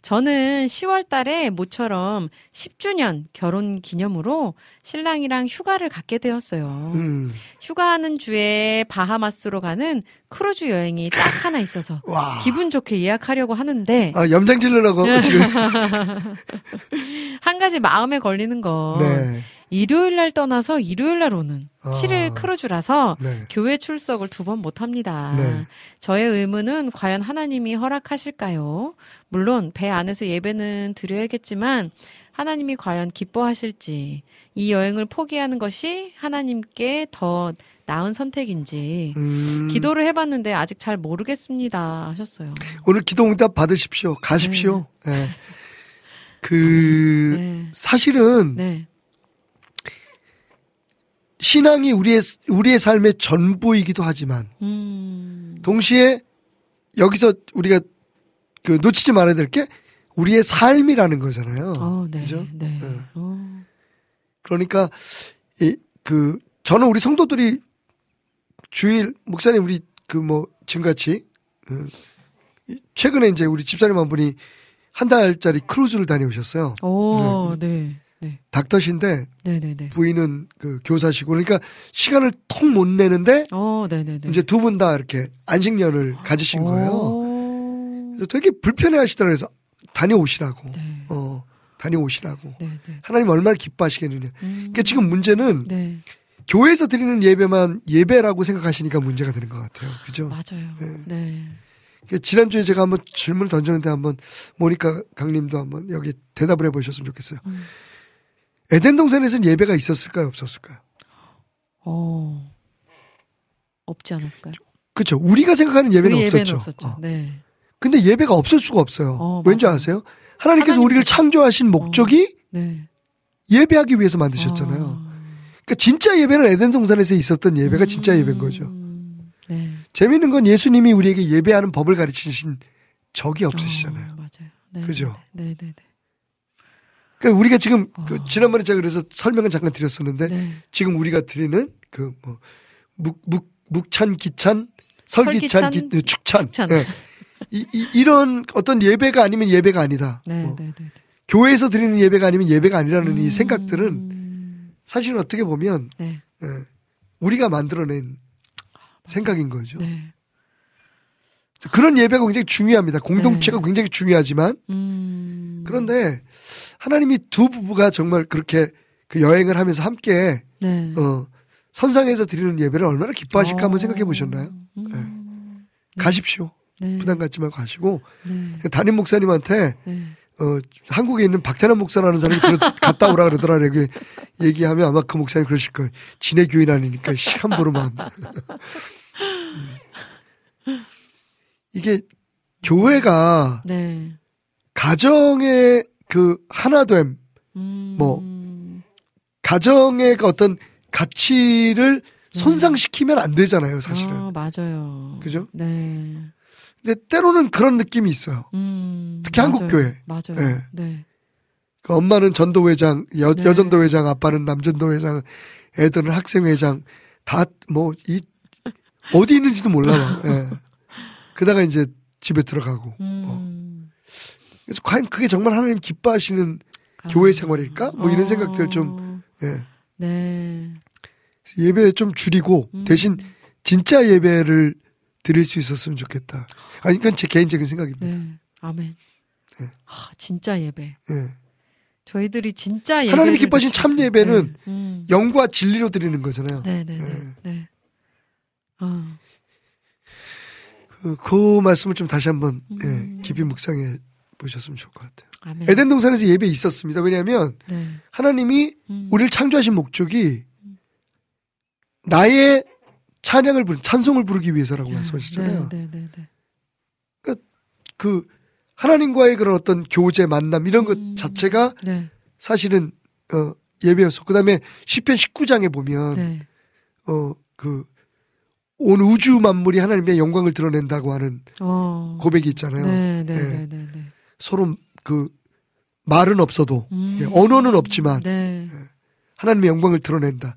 저는 10월 달에 모처럼 10주년 결혼 기념으로 신랑이랑 휴가를 갖게 되었어요. 음. 휴가하는 주에 바하마스로 가는 크루즈 여행이 딱 하나 있어서 와. 기분 좋게 예약하려고 하는데 아, 염장 질르라고 네. 지금. 한 가지 마음에 걸리는 건 네. 일요일 날 떠나서 일요일 날 오는 아. 7일 크루즈라서 네. 교회 출석을 두 번 못 합니다. 네. 저의 의문은 과연 하나님이 허락하실까요? 물론 배 안에서 예배는 드려야겠지만 하나님이 과연 기뻐하실지 이 여행을 포기하는 것이 하나님께 더 나은 선택인지 음. 기도를 해봤는데 아직 잘 모르겠습니다 하셨어요. 오늘 기도 응답 받으십시오. 가십시오. 예. 그 네. 사실은 네. 신앙이 우리의 우리의 삶의 전부이기도 하지만 음. 동시에 여기서 우리가 그 놓치지 말아야 될 게 우리의 삶이라는 거잖아요. 어, 네. 그죠? 네. 네. 어. 그러니까 이 그 저는 우리 성도들이 주일 목사님 우리 그 뭐 지금같이 그 이- 최근에 이제 우리 집사님 한 분이 한 달짜리 크루즈를 다녀오셨어요. 오, 네. 네. 닥터신데 네, 네, 네. 부인은 그 교사시고 그러니까 시간을 통 못 내는데 어, 네, 네, 네. 이제 두 분 다 이렇게 안식년을 가지신 거예요. 오. 그래서 되게 불편해 하시더라고요. 그래서 다녀오시라고. 네. 어, 다녀오시라고. 네, 네. 하나님 얼마나 기뻐하시겠느냐. 음. 그러니까 지금 문제는 네. 교회에서 드리는 예배만 예배라고 생각하시니까 문제가 되는 것 같아요. 그죠? 맞아요. 네. 네. 그 지난주에 제가 한번 질문을 던졌는데 한번 모니카 강님도 한번 여기 대답을 해보셨으면 좋겠어요. 음. 에덴 동산에서는 예배가 있었을까요? 없었을까요? 어. 없지 않았을까요? 그렇죠. 우리가 생각하는 예배는 우리 없었죠. 없었죠. 어. 네. 근데 예배가 없을 수가 없어요. 어, 왠지 맞아요. 아세요? 하나님께서 우리를 창조하신 목적이 네. 예배하기 위해서 만드셨잖아요. 어. 그러니까 진짜 예배는 에덴 동산에서 있었던 예배가 진짜 예배인 거죠. 음. 네. 재미있는 건 예수님이 우리에게 예배하는 법을 가르치신 적이 없으시잖아요. 어, 맞아요. 네. 그죠? 네, 네, 네. 그러니까 우리가 지금 그 어. 지난번에 제가 그래서 설명을 잠깐 드렸었는데 네. 지금 우리가 드리는 그 뭐 묵묵 묵찬 기찬 설기찬 설기찬, 기, 축찬 축찬. 예. 이, 이, 이런 어떤 예배가 아니면 예배가 아니다. 네, 뭐 네, 네. 네. 교회에서 드리는 예배가 아니면 예배가 아니라는 이 생각들은 음. 사실은 어떻게 보면 네. 예, 우리가 만들어낸 생각인 거죠. 네. 그런 예배가 굉장히 중요합니다. 공동체가 네. 굉장히 중요하지만 음. 그런데 하나님이 두 부부가 정말 그렇게 그 여행을 하면서 함께 네. 어, 선상에서 드리는 예배를 얼마나 기뻐하실까 한번 어. 생각해 보셨나요? 음. 가십시오. 네. 부담 갖지 말고 가시고 네. 담임 목사님한테 네. 어, 한국에 있는 박태남 목사라는 사람이 그러, 갔다 오라 그러더라 이렇게 얘기하면 아마 그 목사님 그러실 거예요. 지네 교인 아니니까 시 함부로만. 음. 이게 교회가 네. 가정의 그 하나됨, 음. 뭐, 가정의 그 어떤 가치를 손상시키면 안 되잖아요, 사실은. 아, 맞아요. 그죠? 네. 근데 때로는 그런 느낌이 있어요. 음. 특히 한국 맞아요. 교회. 맞아요. 네. 네. 그 엄마는 전도회장, 여, 네. 여전도회장, 아빠는 남전도회장, 애들은 학생회장, 다 뭐, 이, 어디 있는지도 몰라. 막. 예. 그다가 이제 집에 들어가고. 음. 그래서 과연 그게 정말 하나님 기뻐하시는 교회 생활일까? 뭐 이런 생각들 좀, 어. 예. 네. 예배 좀 줄이고 음. 대신 진짜 예배를 드릴 수 있었으면 좋겠다. 아니, 이건 제 개인적인 생각입니다. 네. 아멘. 네. 아, 진짜 예배. 예. 저희들이 진짜 예배. 하나님이 기뻐하신 참 예배는 음. 영과 진리로 드리는 거잖아요. 네, 네, 네. 네. 네. 아, 그, 그 말씀을 좀 다시 한번 음. 예, 깊이 묵상해 보셨으면 좋을 것 같아요. 아멘. 에덴 동산에서 예배 있었습니다. 왜냐하면 네. 하나님이 음. 우리를 창조하신 목적이 나의 찬양을 부르, 찬송을 부르기 위해서라고 말씀하셨잖아요. 네, 네, 네, 네. 그 하나님과의 그런 어떤 교제 만남 이런 것 음. 자체가 네. 사실은 어 예배였어. 그다음에 시편 19장에 보면 네. 어그 온 우주 만물이 하나님의 영광을 드러낸다고 하는 어. 고백이 있잖아요. 네, 네, 예. 네, 네, 네. 서로 그 말은 없어도 음. 예, 언어는 없지만 네. 하나님의 영광을 드러낸다.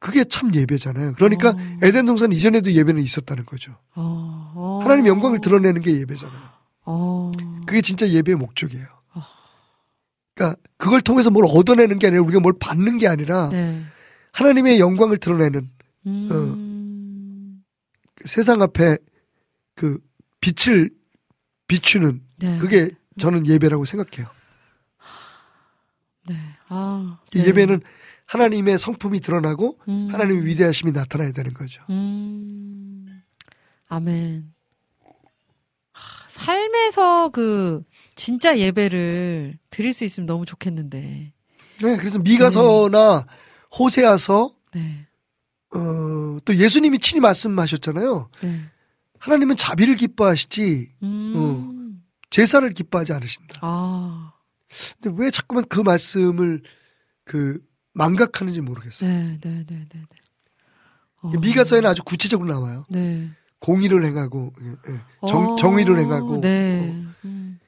그게 참 예배잖아요. 그러니까 어. 에덴 동산 이전에도 예배는 있었다는 거죠. 어, 어. 하나님의 영광을 드러내는 게 예배잖아요. 어. 그게 진짜 예배의 목적이에요. 그러니까 그걸 통해서 뭘 얻어내는 게 아니라 우리가 뭘 받는 게 아니라 네. 하나님의 영광을 드러내는 음. 그 세상 앞에 그 빛을 비추는 네. 그게 저는 예배라고 생각해요. 네. 아. 이 네. 예배는 하나님의 성품이 드러나고 음. 하나님의 위대하심이 나타나야 되는 거죠. 음. 아멘. 하, 삶에서 그 진짜 예배를 드릴 수 있으면 너무 좋겠는데. 네, 그래서 미가서나 호세아서 네. 어, 또 예수님이 친히 말씀하셨잖아요. 네. 하나님은 자비를 기뻐하시지 음. 제사를 기뻐하지 않으신다. 아. 근데 왜 자꾸만 그 말씀을 그 망각하는지 모르겠어요. 네, 네, 네, 네, 네. 어. 미가서에는 아주 구체적으로 나와요. 네. 공의를 행하고 예, 예. 정, 어, 정의를 행하고 네. 어, 음.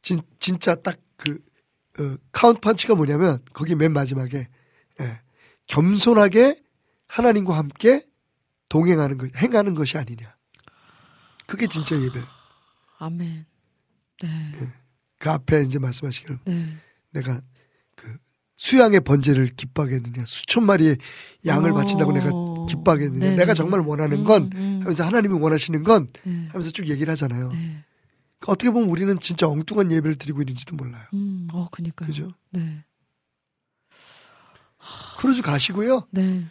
진, 진짜 딱그 어, 카운트 펀치가 뭐냐면 거기 맨 마지막에 예, 겸손하게 하나님과 함께 동행하는 것, 행하는 것이 아니냐. 그게 진짜 예배. 아멘. 네. 그 앞에 이제 말씀하시기를 네. 내가 그 수양의 번제를 기뻐하겠느냐, 수천 마리의 양을 어. 바친다고 내가 기뻐하겠느냐, 네네. 내가 정말 원하는 건 음, 음. 하면서 하나님이 원하시는 건 네. 하면서 쭉 얘기를 하잖아요. 네. 어떻게 보면 우리는 진짜 엉뚱한 예배를 드리고 있는지도 몰라요. 음, 어, 그니까요. 그죠? 네. 크루즈 가시고요. 네.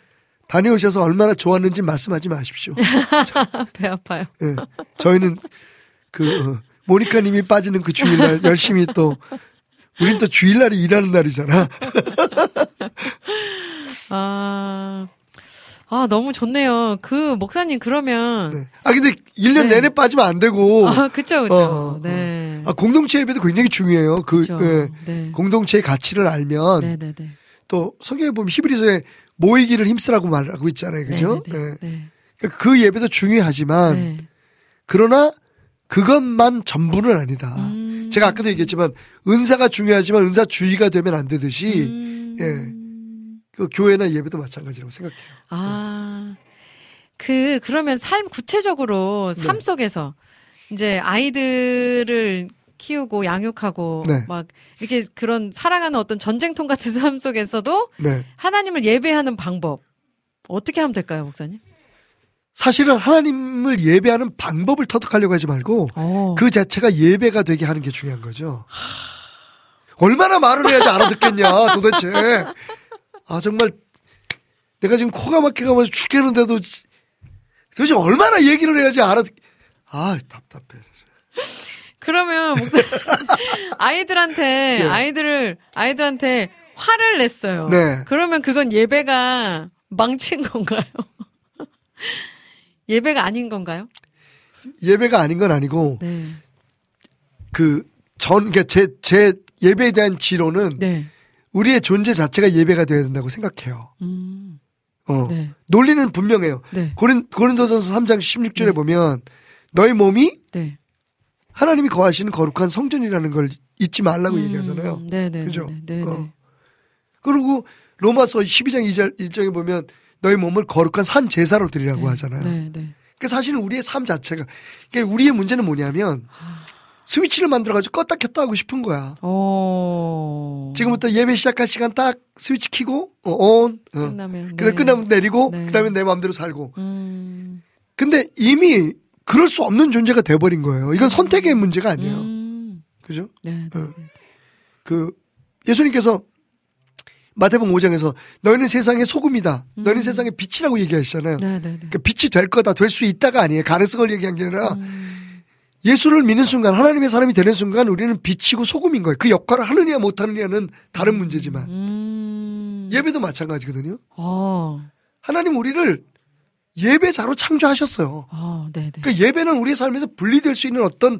다녀오셔서 얼마나 좋았는지 말씀하지 마십시오. 배 아파요. 예. 저희는 그 어, 모니카님이 빠지는 그 주일날 열심히 또 우린 또 주일날이 일하는 날이잖아. 아, 아, 너무 좋네요. 그, 목사님, 그러면. 네. 아 근데 1년 네. 내내 빠지면 안 되고 아, 그쵸, 그쵸. 어, 어. 네. 아, 공동체 예배도 굉장히 중요해요. 그. 예, 네. 공동체의 가치를 알면 네네네. 또 성경에 보면 히브리서에 모이기를 힘쓰라고 말하고 있잖아요. 그죠? 예. 네. 그러니까 그 예배도 중요하지만 네. 그러나 그것만 전부는 아니다. 음. 제가 아까도 얘기했지만 은사가 중요하지만 은사 주의가 되면 안 되듯이 음. 예. 그 교회나 예배도 마찬가지라고 생각해요. 아, 그, 그러면 삶, 구체적으로 삶 네. 속에서 이제 아이들을 키우고 양육하고 네. 막 이렇게 그런 살아가는 어떤 전쟁통 같은 삶 속에서도 네. 하나님을 예배하는 방법 어떻게 하면 될까요, 목사님? 사실은 하나님을 예배하는 방법을 터득하려고 하지 말고 어. 그 자체가 예배가 되게 하는 게 중요한 거죠. 얼마나 말을 해야지 알아듣겠냐, 도대체. 아, 정말, 내가 지금 코가 막혀가면서 죽겠는데도, 도대체 얼마나 얘기를 해야지 알아듣, 아, 답답해. 그러면 목사님 아이들한테 네. 아이들을 아이들한테 화를 냈어요. 네. 그러면 그건 예배가 망친 건가요? 예배가 아닌 건가요? 예배가 아닌 건 아니고, 네. 그, 전, 그니까 제, 제 예배에 대한 지론은 네. 우리의 존재 자체가 예배가 되어야 된다고 생각해요. 음. 어. 네. 논리는 분명해요. 네. 고린, 고린도전서 3장 16절에 네. 보면, 너희 몸이 네. 하나님이 거하시는 거룩한 성전이라는 걸 잊지 말라고 음, 얘기하잖아요. 네네. 그죠? 어. 그리고 로마서 12장 2절 1절에 보면 너희 몸을 거룩한 산 제사로 드리라고 하잖아요. 네. 네. 그러니까 사실은 우리의 삶 자체가 그러니까 우리의 문제는 뭐냐면 스위치를 만들어 가지고 껐다 켰다 하고 싶은 거야. 오. 지금부터 예배 시작할 시간 딱 스위치 키고 어, 온. 어. 끝나면. 그래 네. 끝나면 내리고 네. 그다음에 내 마음대로 살고. 음. 근데 이미 그럴 수 없는 존재가 돼 버린 거예요. 이건 선택의 문제가 아니에요. 음. 그죠? 네. 네. 어. 그 예수님께서 마태복음 5장에서 너희는 세상의 소금이다. 너희는 세상의 빛이라고 얘기하시잖아요. 네. 네. 네. 그러니까 빛이 될 거다, 될 수 있다가 아니에요. 가능성을 얘기한 게 아니라 음. 예수를 믿는 순간, 하나님의 사람이 되는 순간 우리는 빛이고 소금인 거예요. 그 역할을 하느냐 못하느냐는 다른 문제지만 음. 예배도 마찬가지거든요. 어. 하나님 우리를 예배자로 창조하셨어요. 어, 네, 네. 그러니까 예배는 우리의 삶에서 분리될 수 있는 어떤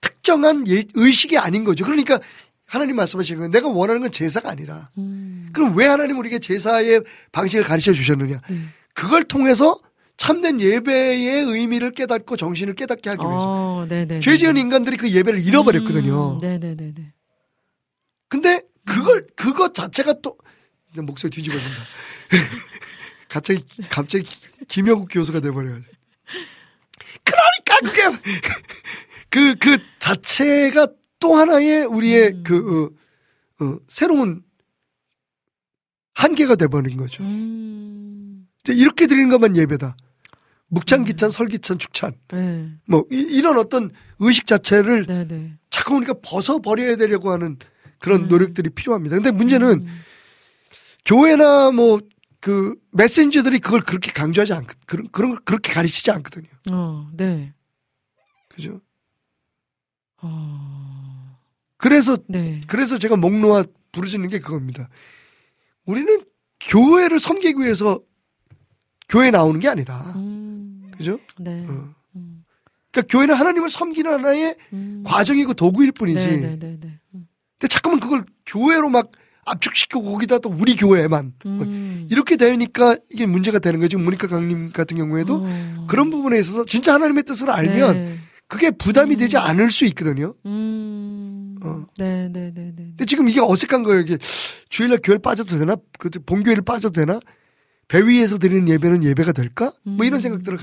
특정한 예- 의식이 아닌 거죠. 그러니까 하나님 말씀하시는 거예요. 내가 원하는 건 제사가 아니라. 음. 그럼 왜 하나님 우리에게 제사의 방식을 가르쳐 주셨느냐? 네. 그걸 통해서 참된 예배의 의미를 깨닫고 정신을 깨닫게 하기 위해서 어, 네네. 죄 지은 인간들이 그 예배를 잃어버렸거든요. 음, 네네네네. 근데 그걸 그것 자체가 또 목소리 뒤집어진다. 갑자기 갑자기 김영국 교수가 돼버려요. 그러니까 그게 그그 자체가 또 하나의 우리의 음. 그 어, 어, 새로운 한계가 돼버린 거죠. 음, 이렇게 드리는 것만 예배다. 묵찬, 기찬, 설기찬, 축찬. 네. 뭐 이, 런 어떤 의식 자체를 네 네. 자꾸 우리가 벗어 버려야 되려고 하는 그런 음. 노력들이 필요합니다. 근데 문제는 음, 교회나 뭐 그 메신저들이 그걸 그렇게 강조하지 않 그런 그런 걸 그렇게 가르치지 않거든요. 어, 네. 그죠? 어, 그래서 네. 그래서 제가 목 놓아 부르짖는 게 그겁니다. 우리는 교회를 섬기기 위해서 교회에 나오는 게 아니다. 음, 그죠? 네. 어. 음, 그러니까 교회는 하나님을 섬기는 하나의 음. 과정이고 도구일 뿐이지. 네 네네네. 음. 근데 자꾸만 그걸 교회로 막 압축시키고 거기다 또 우리 교회만 뭐 음. 이렇게 되니까 이게 문제가 되는 거죠. 모니카 강님 같은 경우에도 어. 그런 부분에 있어서 진짜 하나님의 뜻을 알면 네. 그게 부담이 음. 되지 않을 수 있거든요. 음. 어. 네 네 네 네. 근데 지금 이게 어색한 거예요. 이게 주일날 교회를 빠져도 되나? 그 본교회를 빠져도 되나? 배 위에서 드리는 예배는 예배가 될까? 뭐 이런 음. 생각들을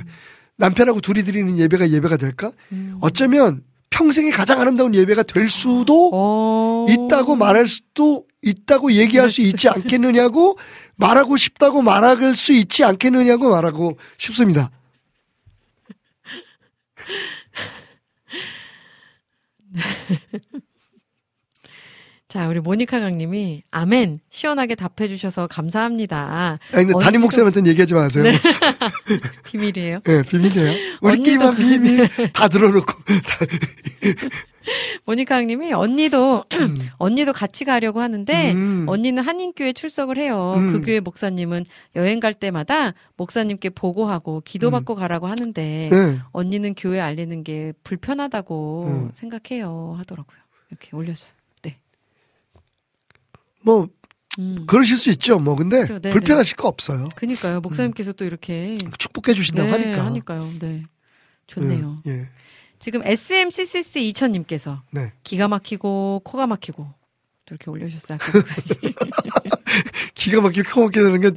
남편하고 둘이 드리는 예배가 예배가 될까? 음. 어쩌면 평생에 가장 아름다운 예배가 될 수도 어. 있다고 말할 수도 있다고 얘기할 수 있지 않겠느냐고 말하고 싶다고 말할 수 있지 않겠느냐고 말하고 싶습니다. 자, 우리 모니카 강님이 아멘 시원하게 답해 주셔서 감사합니다. 아니, 근데 담임 목사님한테는 얘기하지 마세요. 네. 네. 비밀이에요. 비밀이에요. 우리끼리만 언니도- 비밀 다 들어놓고. 다- 모니카 강님이 언니도 음. 언니도 같이 가려고 하는데 음. 언니는 한인교회 출석을 해요. 음. 그 교회 목사님은 여행 갈 때마다 목사님께 보고하고 기도받고 가라고 하는데 네. 언니는 교회 알리는 게 불편하다고 음. 생각해요 하더라고요. 이렇게 올려주세요. 네. 뭐 음. 그러실 수 있죠. 뭐 근데 그렇죠. 불편하실 거 없어요. 그니까요. 목사님께서 또 이렇게 축복해 주신다고 네, 하니까. 하니까요. 네. 좋네요. 예. 예. 지금 SMCCC 2000님께서 네. 기가 막히고 코가 막히고 또 이렇게 올려주셨어요. 아까. 기가 막히게 코 막히게 되는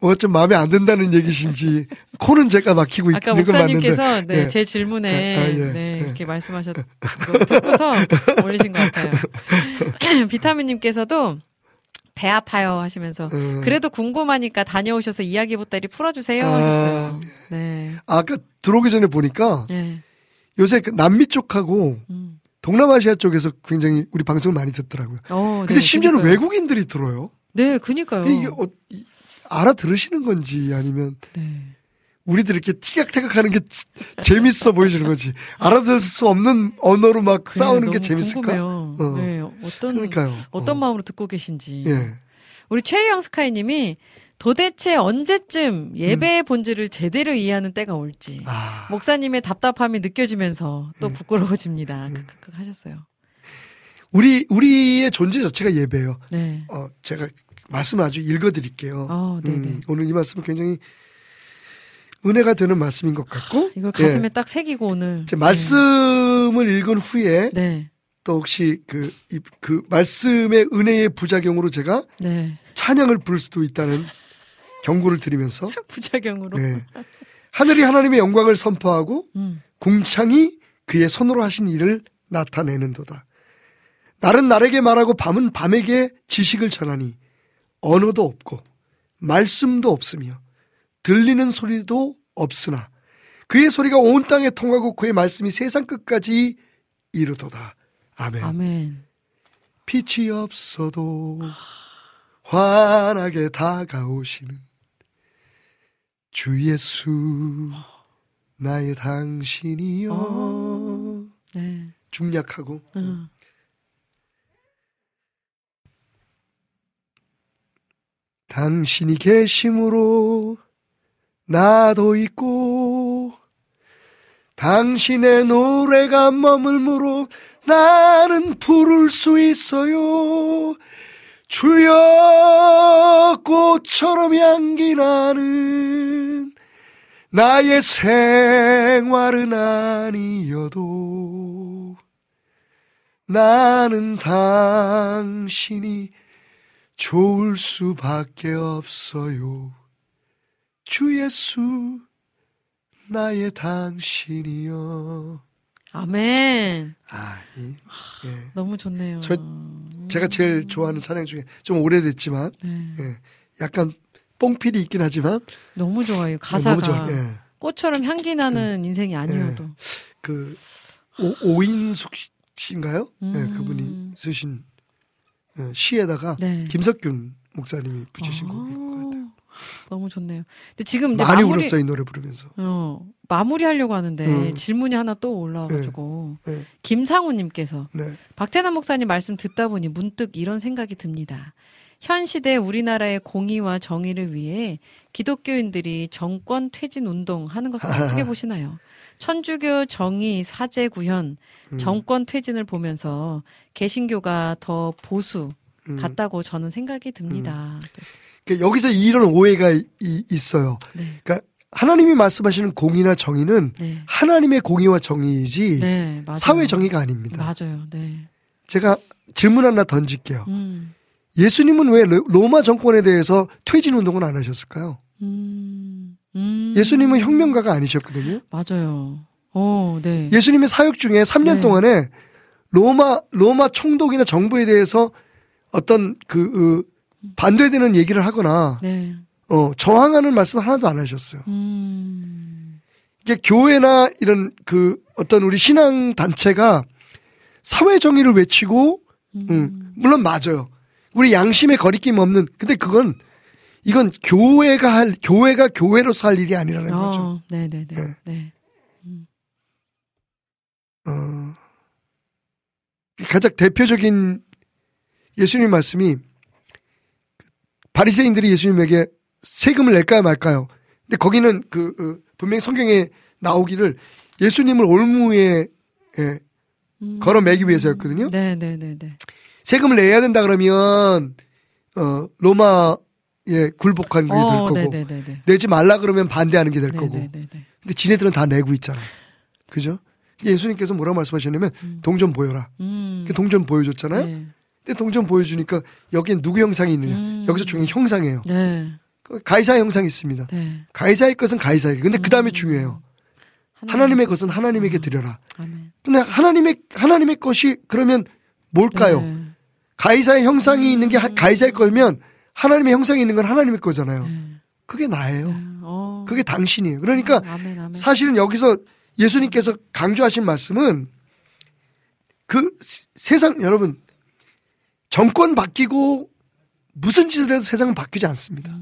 게뭐좀 마음에 안 든다는 얘기신지 코는 제가 막히고 아까 있는 건 맞는데 목사님께서 네, 예. 제 질문에 아, 아, 예, 네, 예. 이렇게 말씀하셨 거 듣고서 올리신 것 같아요. 비타민님께서도 배 아파요 하시면서 음. 그래도 궁금하니까 다녀오셔서 이야기 보따리 풀어주세요 아, 하셨어요. 네. 아까 들어오기 전에 보니까 네. 요새 그 남미 쪽하고 음. 동남아시아 쪽에서 굉장히 우리 방송을 많이 듣더라고요. 어, 근데 네, 심지어는 그러니까요. 외국인들이 들어요. 네, 그니까요. 이게 어, 이- 알아들으시는 건지 아니면 네. 우리들 이렇게 티격태격 하는 게 지- 재밌어 보이시는 거지. 알아들을 수 없는 언어로 막 싸우는 게 재밌을까? 궁금해요. 어. 네, 어떤 그러니까요. 어떤 어. 마음으로 듣고 계신지. 예. 우리 최희영 스카이님이 도대체 언제쯤 예배의 본질을 제대로 이해하는 때가 올지 음. 아, 목사님의 답답함이 느껴지면서 또 예. 부끄러워집니다. 예. 크크크 하셨어요. 우리 우리의 존재 자체가 예배예요. 네. 어, 제가 말씀을 아주 읽어드릴게요. 어, 네네. 음, 오늘 이 말씀은 굉장히 은혜가 되는 말씀인 것 같고 이걸 예. 가슴에 딱 새기고 오늘. 제 말씀을 읽은 후에 네. 또 혹시 그, 이, 그 말씀의 은혜의 부작용으로 제가 네. 찬양을 부를 수도 있다는 경고를 드리면서 부작용으로. 네. 하늘이 하나님의 영광을 선포하고 음. 궁창이 그의 손으로 하신 일을 나타내는도다. 날은 날에게 말하고 밤은 밤에게 지식을 전하니 언어도 없고 말씀도 없으며 들리는 소리도 없으나 그의 소리가 온 땅에 통하고 그의 말씀이 세상 끝까지 이르도다. 아멘. 아멘. 빛이 없어도 환하게 다가오시는 주 예수 나의 당신이여 어. 네. 중략하고 어. 당신이 계심으로 나도 있고 당신의 노래가 머물므로 나는 부를 수 있어요 주여 꽃처럼 향기 나는 나의 생활은 아니어도 나는 당신이 좋을 수밖에 없어요. 주 예수 나의 당신이여. 아멘. 아, 이, 예. 너무 좋네요. 저- 제가 제일 좋아하는 찬양 중에 좀 오래됐지만 네. 예. 약간 뽕필이 있긴 하지만 너무 좋아요. 예, 가사가 너무 좋아. 예. 꽃처럼 향기 나는 인생이 아니어도. 그 오, 오인숙 씨인가요? 음. 예, 그분이 쓰신 예, 시에다가 네. 김석균 목사님이 붙이신 아, 곡인 것 같아요. 너무 좋네요. 근데 지금 이제 많이 마무리, 울었어요 이 노래 부르면서. 어, 마무리하려고 하는데 음. 질문이 하나 또 올라와가지고 네. 김상우님께서 네. 박태남 목사님 말씀 듣다 보니 문득 이런 생각이 듭니다. 현 시대 우리나라의 공의와 정의를 위해 기독교인들이 정권 퇴진 운동 하는 것을 어떻게 보시나요? 천주교 정의 사제 구현 음, 정권 퇴진을 보면서 개신교가 더 보수 음. 같다고 저는 생각이 듭니다. 그러니까 여기서 이런 오해가 이- 있어요. 네, 그러니까 하나님이 말씀하시는 공의나 정의는 네, 하나님의 공의와 정의이지 네. 사회 정의가 아닙니다. 맞아요. 네. 제가 질문 하나 던질게요. 음, 예수님은 왜 로- 로마 정권에 대해서 퇴진 운동을 안 하셨을까요? 음, 음. 예수님은 혁명가가 아니셨거든요. 맞아요. 어, 네. 예수님의 사역 중에 3년 네. 동안에 로마 로마 총독이나 정부에 대해서 어떤 그 어, 반대되는 얘기를 하거나 네. 어, 저항하는 말씀 하나도 안 하셨어요. 음, 이게 교회나 이런 그 어떤 우리 신앙 단체가 사회 정의를 외치고 음, 음, 물론 맞아요. 우리 양심에 거리낌 없는 근데 그건 이건 교회가 할 교회가 교회로서 할 일이 아니라는 거죠. 어, 네, 네, 네. 네. 네. 어, 가장 대표적인 예수님 말씀이 바리새인들이 예수님에게 세금을 낼까요 말까요? 근데 거기는 그 어, 분명히 성경에 나오기를 예수님을 올무에 예, 음. 걸어 매기 위해서였거든요. 네, 네, 네, 네. 세금을 내야 된다 그러면 어 로마에 굴복한 게될 어, 거고 네, 네, 네, 네. 내지 말라 그러면 반대하는 게될 네, 거고. 근데 지네들은 다 내고 있잖아 그죠 예수님께서 뭐라고 말씀하셨냐면 동전 보여라 음. 그 동전 보여줬잖아요 네. 근데 동전 보여주니까 여기엔 누구 형상이 있느냐 음. 여기서 중요한 형상이에요 네. 그 가이사 형상이 있습니다 네. 가이사의 것은 가이사에게 근데 그 다음에 음. 중요해요 하나님 의 것은 하나님에게 드려라 아멘. 근데 하나님의 하나님의 것이 그러면 뭘까요 네. 가이사의 형상이 있는 게 하- 가이사의 거면 하나님의 형상이 있는 건 하나님의 거잖아요. 네. 그게 나예요. 네. 어. 그게 당신이에요. 그러니까 아멘, 아멘. 사실은 여기서 예수님께서 강조하신 말씀은 그 세- 세상 여러분 정권 바뀌고 무슨 짓을 해도 세상은 바뀌지 않습니다.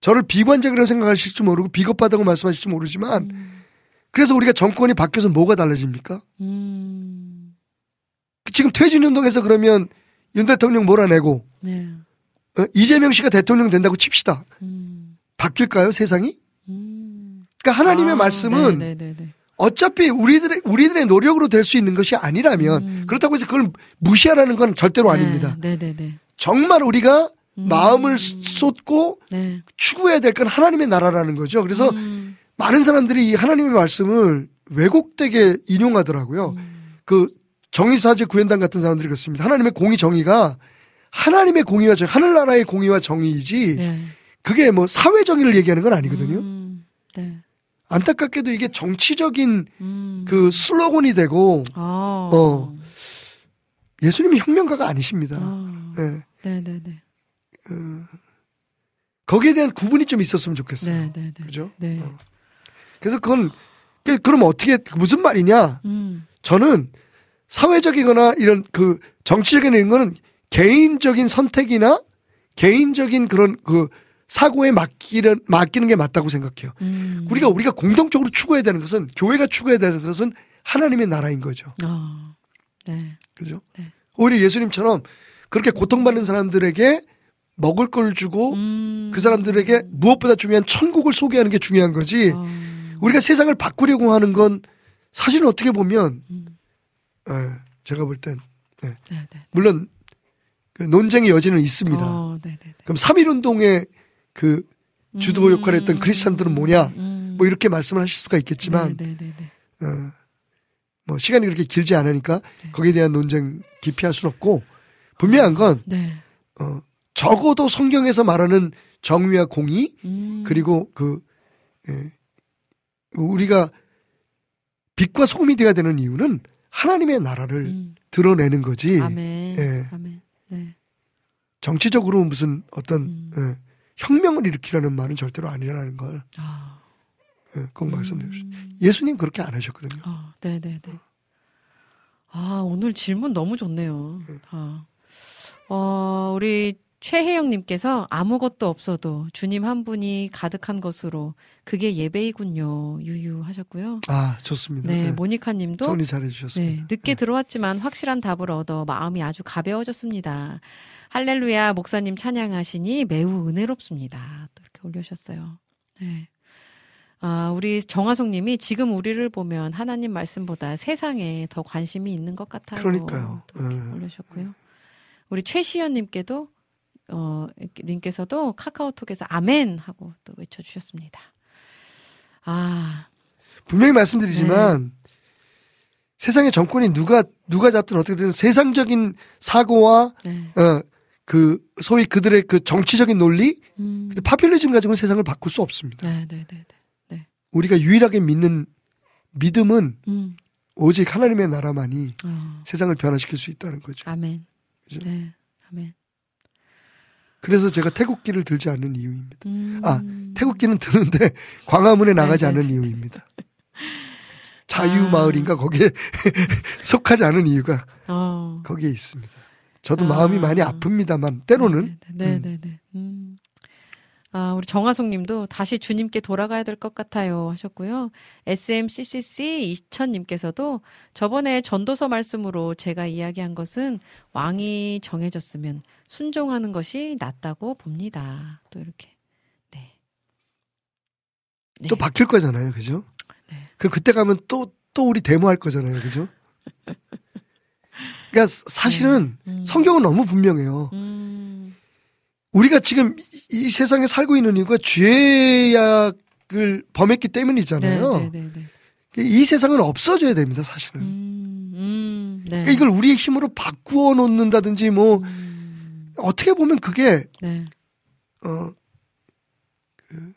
저를 비관적이라고 생각하실지 모르고 비겁하다고 말씀하실지 모르지만 그래서 우리가 정권이 바뀌어서 뭐가 달라집니까? 음. 지금 퇴진운동에서 그러면 윤 대통령 몰아내고 네. 어, 이재명 씨가 대통령 된다고 칩시다. 음. 바뀔까요, 세상이? 음. 그러니까 하나님의 아, 말씀은 네, 네, 네, 네. 어차피 우리들의 우리들의 노력으로 될 수 있는 것이 아니라면 음. 그렇다고 해서 그걸 무시하라는 건 절대로 아닙니다. 네, 네, 네. 정말 우리가 음. 마음을 쏟고 네. 추구해야 될 건 하나님의 나라라는 거죠. 그래서 음. 많은 사람들이 이 하나님의 말씀을 왜곡되게 인용하더라고요. 음. 그 정의사제 구현단 같은 사람들이 그렇습니다. 하나님의 공의 정의가 하나님의 공의와 정 하늘나라의 공의와 정의이지 네. 그게 뭐 사회 정의를 얘기하는 건 아니거든요. 음. 네. 안타깝게도 이게 정치적인 음. 그 슬로건이 되고 아. 어. 예수님이 혁명가가 아니십니다. 아. 예. 네, 네, 네. 거기에 대한 구분이 좀 있었으면 좋겠어요. 네, 네, 네. 그죠? 네. 어. 그래서 그건 그- 그럼 어떻게 무슨 말이냐? 음. 저는 사회적이거나 이런 그 정치적인 이런 거는 개인적인 선택이나 개인적인 그런 그 사고에 맡기는 맡기는 게 맞다고 생각해요. 음. 우리가 우리가 공동적으로 추구해야 되는 것은 교회가 추구해야 되는 것은 하나님의 나라인 거죠. 아. 네. 그죠? 네. 오히려 예수님처럼 그렇게 고통받는 사람들에게 먹을 걸 주고 음. 그 사람들에게 무엇보다 중요한 천국을 소개하는 게 중요한 거지. 아. 우리가 세상을 바꾸려고 하는 건 사실은 어떻게 보면 음. 예, 제가 볼땐 네, 네. 물론 그 논쟁의 여지는 있습니다. 어, 네, 네, 네. 그럼 3.1 운동의 그 주도 역할을 했던 크리스찬들은 뭐냐? 음. 뭐 이렇게 말씀을 하실 수가 있겠지만 네, 네, 네, 네. 어, 뭐 시간이 그렇게 길지 않으니까 네. 거기에 대한 논쟁 기피할 수는 없고 분명한 건 네. 어, 적어도 성경에서 말하는 정의와 공의 음. 그리고 그 예, 우리가 빛과 소금이 되어야 되는 이유는 하나님의 나라를 음. 드러내는 거지 아멘. 예. 아멘. 네. 정치적으로 무슨 어떤 음. 예, 혁명을 일으키라는 말은 절대로 아니라는 걸 아. 예, 꼭 말씀드리고 싶습니다. 음. 예수님 그렇게 안 하셨거든요. 아, 네, 네, 네. 아, 오늘 질문 너무 좋네요. 아. 어, 우리 최혜영님께서 아무것도 없어도 주님 한 분이 가득한 것으로 그게 예배이군요. 유유하셨고요. 아 좋습니다. 네, 네, 모니카님도 정리 잘해 주셨습니다. 네, 늦게 들어왔지만 확실한 답을 얻어 마음이 아주 가벼워졌습니다. 할렐루야 목사님 찬양하시니 매우 은혜롭습니다. 또 이렇게 올려주셨어요. 네. 아, 우리 정화송 님이 지금 우리를 보면 하나님 말씀보다 세상에 더 관심이 있는 것 같아요. 그러니까요. 네. 올려주셨고요. 우리 최시연 님께도 어, 님께서도 카카오톡에서 아멘 하고 또 외쳐주셨습니다. 아, 분명히 말씀드리지만 세상의 정권이 누가 누가 잡든 어떻게 되든 세상적인 사고와 네. 어, 그 소위 그들의 그 정치적인 논리, 음, 근데 파퓰리즘 가지고는 세상을 바꿀 수 없습니다. 네, 네, 네, 네. 우리가 유일하게 믿는 믿음은 음, 오직 하나님의 나라만이 어, 세상을 변화시킬 수 있다는 거죠. 아멘. 그죠? 네, 아멘. 그래서 제가 태국기를 들지 않는 이유입니다. 음, 아, 태국기는 드는데 광화문에 나가지 네, 네. 않는 이유입니다. 자유 마을인가 거기에 속하지 않은 이유가 어. 거기에 있습니다. 저도 아. 마음이 많이 아픕니다만 때로는 네, 음. 네, 네. 음. 아, 우리 정화송 님도 다시 주님께 돌아가야 될 것 같아요 하셨고요. SMCCC 2000님께서도 저번에 전도서 말씀으로 제가 이야기한 것은 왕이 정해졌으면 순종하는 것이 낫다고 봅니다. 또 이렇게. 네. 네. 또 바뀔 거잖아요, 그죠? 네. 그 그때 가면 또 또 우리 데모할 거잖아요, 그죠? 그러니까 사실은 음. 성경은 너무 분명해요. 음. 우리가 지금 이, 이 세상에 살고 있는 이유가 죄악을 범했기 네, 때문이잖아요. 네, 네, 네. 이 세상은 없어져야 됩니다, 사실은. 음. 음. 네. 그러니까 이걸 우리의 힘으로 바꾸어 놓는다든지 뭐 음. 어떻게 보면 그게 네. 어, 그,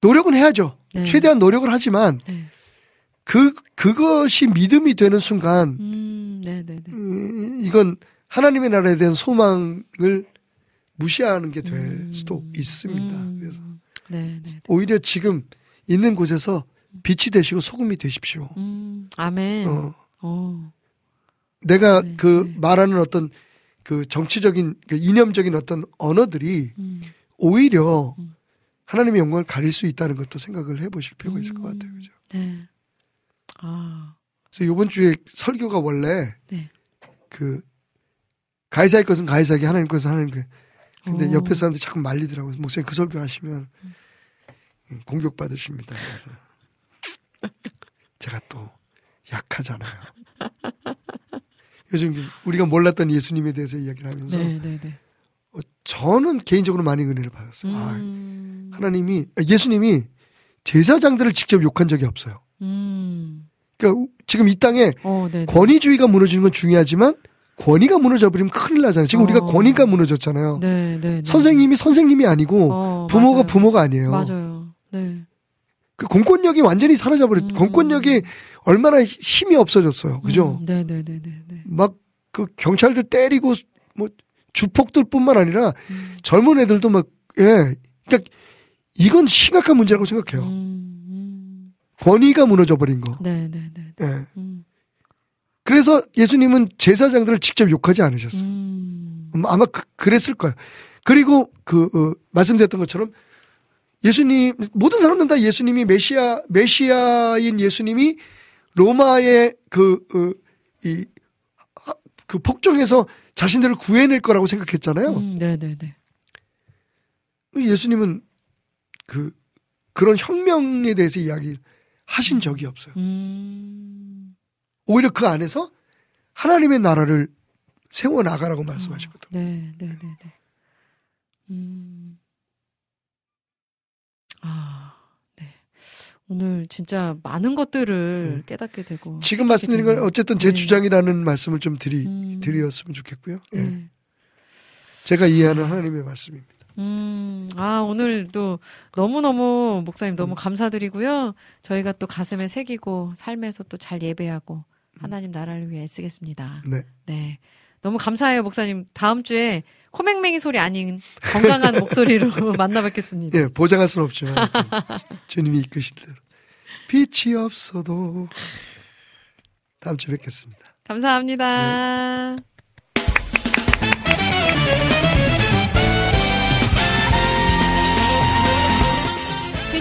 노력은 해야죠. 네. 최대한 노력을 하지만 네. 그 그것이 믿음이 되는 순간 음. 네, 네, 네. 음, 이건 하나님의 나라에 대한 소망을 무시하는 게될 음. 수도 있습니다. 음. 그래서 네, 네. 오히려 지금 있는 곳에서 빛이 되시고 소금이 되십시오. 음. 아멘. 어. 어, 내가 네, 그 네. 말하는 어떤 그 정치적인 그 이념적인 어떤 언어들이 음. 오히려 음. 하나님의 영광을 가릴 수 있다는 것도 생각을 해보실 필요가 있을 것 같아요. 그죠? 네. 아. 그래서 이번 주에 설교가 원래 네. 그 가이사의 것은 가이사에게 하나님 것은 하나님께 근데 어. 옆에 사람들이 자꾸 말리더라고요. 목사님 그 설교 하시면 공격 받으십니다. 그래서 제가 또 약하잖아요. 요즘 우리가 몰랐던 예수님에 대해서 이야기를 하면서 네, 네, 네. 어, 저는 개인적으로 많이 은혜를 받았어요. 음. 아, 하나님이 아, 예수님이 제사장들을 직접 욕한 적이 없어요. 음. 그러니까 지금 이 땅에 어, 네. 네. 권위주의가 무너지는 건 중요하지만 권위가 무너져 버리면 큰일 나잖아요. 지금 우리가 어. 권위가 무너졌잖아요. 네, 네, 네. 선생님이 선생님이 아니고 어, 부모가 맞아요. 부모가 아니에요. 맞아요. 네. 그 공권력이 완전히 사라져버렸. 음. 공권력이 얼마나 힘이 없어졌어요. 그죠? 음, 네, 네, 네, 네, 네. 막그 경찰들 때리고 뭐 주폭들 뿐만 아니라 음. 젊은 애들도 막 예. 그러니까 이건 심각한 문제라고 생각해요. 음, 음. 권위가 무너져 버린 거. 네, 네, 네. 예. 음. 그래서 예수님은 제사장들을 직접 욕하지 않으셨어요. 음. 음, 아마 그, 그랬을 거예요. 그리고 그 어, 말씀드렸던 것처럼 예수님 모든 사람들은 다 예수님이 메시아 메시아인 예수님이 로마의 그이그 그 폭정에서 자신들을 구해낼 거라고 생각했잖아요. 음, 네, 네, 네. 예수님은 그 그런 혁명에 대해서 이야기 하신 적이 없어요. 음. 오히려 그 안에서 하나님의 나라를 세워 나가라고 말씀하셨거든요. 네, 네, 네, 네. 음. 아, 네. 오늘 진짜 많은 것들을 음. 깨닫게 되고. 지금 말씀드린 건 어쨌든 제 네. 주장이라는 말씀을 좀 드리 음. 드렸으면 좋겠고요. 예. 네. 제가 이해하는 하나님의 말씀입니다. 음, 아, 오늘도 너무너무, 목사님 음. 너무 감사드리고요. 저희가 또 가슴에 새기고, 삶에서 또 잘 예배하고, 하나님 나라를 위해 애쓰겠습니다. 네. 네. 너무 감사해요, 목사님. 다음 주에 코맹맹이 소리 아닌 건강한 목소리로 만나 뵙겠습니다. 예, 보장할 수는 없지만 주님이 이끄신 대로 빛이 없어도 다음 주에 뵙겠습니다. 감사합니다.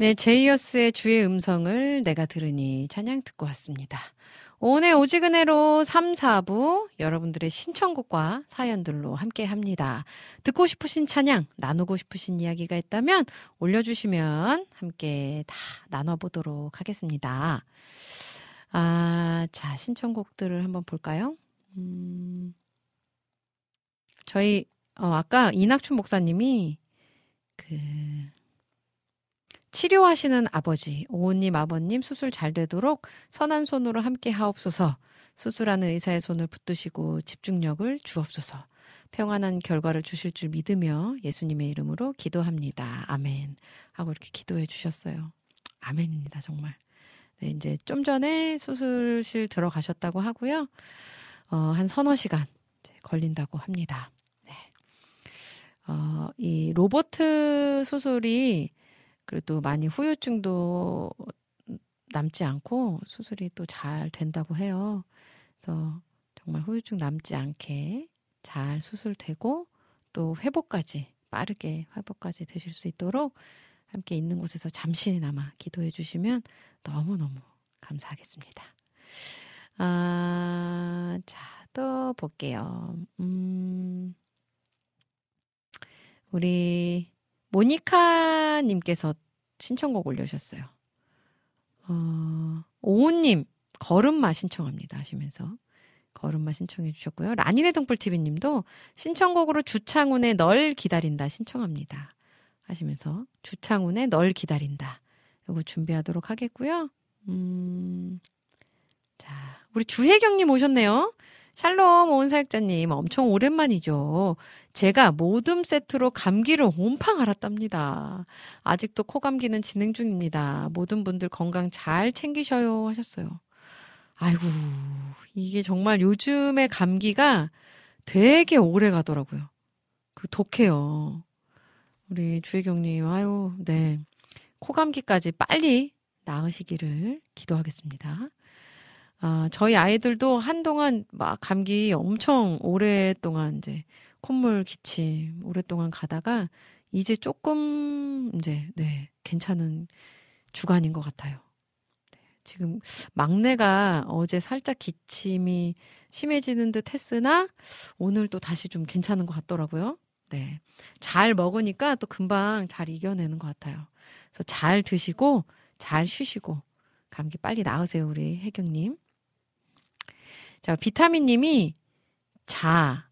네, 제이어스의 주의 음성을 내가 들으니 찬양 듣고 왔습니다. 오늘 오지근해로 3, 4부 여러분들의 신청곡과 사연들로 함께 합니다. 듣고 싶으신 찬양, 나누고 싶으신 이야기가 있다면 올려주시면 함께 다 나눠보도록 하겠습니다. 아, 자, 신청곡들을 한번 볼까요? 음, 저희, 어, 아까 이낙춘 목사님이 그, 치료하시는 아버지, 오은님 아버님 수술 잘 되도록 선한 손으로 함께 하옵소서. 수술하는 의사의 손을 붙드시고 집중력을 주옵소서. 평안한 결과를 주실 줄 믿으며 예수님의 이름으로 기도합니다. 아멘. 하고 이렇게 기도해 주셨어요. 아멘입니다, 정말. 네, 이제 좀 전에 수술실 들어가셨다고 하고요. 어, 한 서너 시간 걸린다고 합니다. 네. 어, 이 로보트 수술이 그래도 많이 후유증도 남지 않고 수술이 또 잘 된다고 해요. 그래서 정말 후유증 남지 않게 잘 수술되고 또 회복까지 빠르게 회복까지 되실 수 있도록 함께 있는 곳에서 잠시나마 기도해 주시면 너무너무 감사하겠습니다. 아, 자, 또 볼게요. 음, 우리 모니카님께서 신청곡 올려주셨어요. 어, 오우님, 걸음마 신청합니다 하시면서 걸음마 신청해 주셨고요. 라니네 동불TV님도 신청곡으로 주창훈의 널 기다린다 신청합니다 하시면서 주창훈의 널 기다린다 요거 준비하도록 하겠고요. 음, 자, 우리 주혜경님 오셨네요. 샬롬 온 사역자님 엄청 오랜만이죠. 제가 모듬 세트로 감기를 온팡 앓았답니다. 아직도 코 감기는 진행 중입니다. 모든 분들 건강 잘 챙기셔요 하셨어요. 아이고 이게 정말 요즘에 감기가 되게 오래 가더라고요. 그 독해요. 우리 주혜경님 아유 네 코 감기까지 빨리 나으시기를 기도하겠습니다. 아, 저희 아이들도 한동안 막 감기 엄청 오랫동안 이제 콧물 기침 오랫동안 가다가 이제 조금 이제 네 괜찮은 주간인 것 같아요. 네, 지금 막내가 어제 살짝 기침이 심해지는 듯 했으나 오늘 또 다시 좀 괜찮은 것 같더라고요. 네. 잘 먹으니까 또 금방 잘 이겨내는 것 같아요. 그래서 잘 드시고 잘 쉬시고 감기 빨리 나으세요, 우리 혜경님. 자, 비타민 님이 자.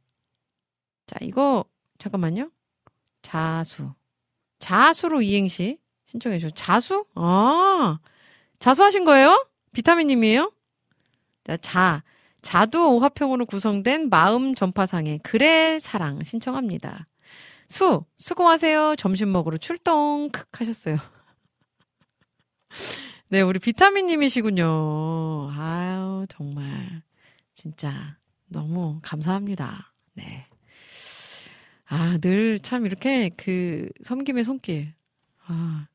자, 이거 잠깐만요. 자수. 자수로 이행시 신청해 주셨 자수? 아. 자수하신 거예요? 비타민 님이에요? 자, 자. 자두 오화평으로 구성된 마음 전파상의 글의 사랑 신청합니다. 수, 수고하세요. 점심 먹으러 출동. 크 하셨어요. 네, 우리 비타민 님이시군요. 아유, 정말. 진짜 너무 감사합니다. 네. 아, 늘 참 이렇게 그 섬김의 손길. 아,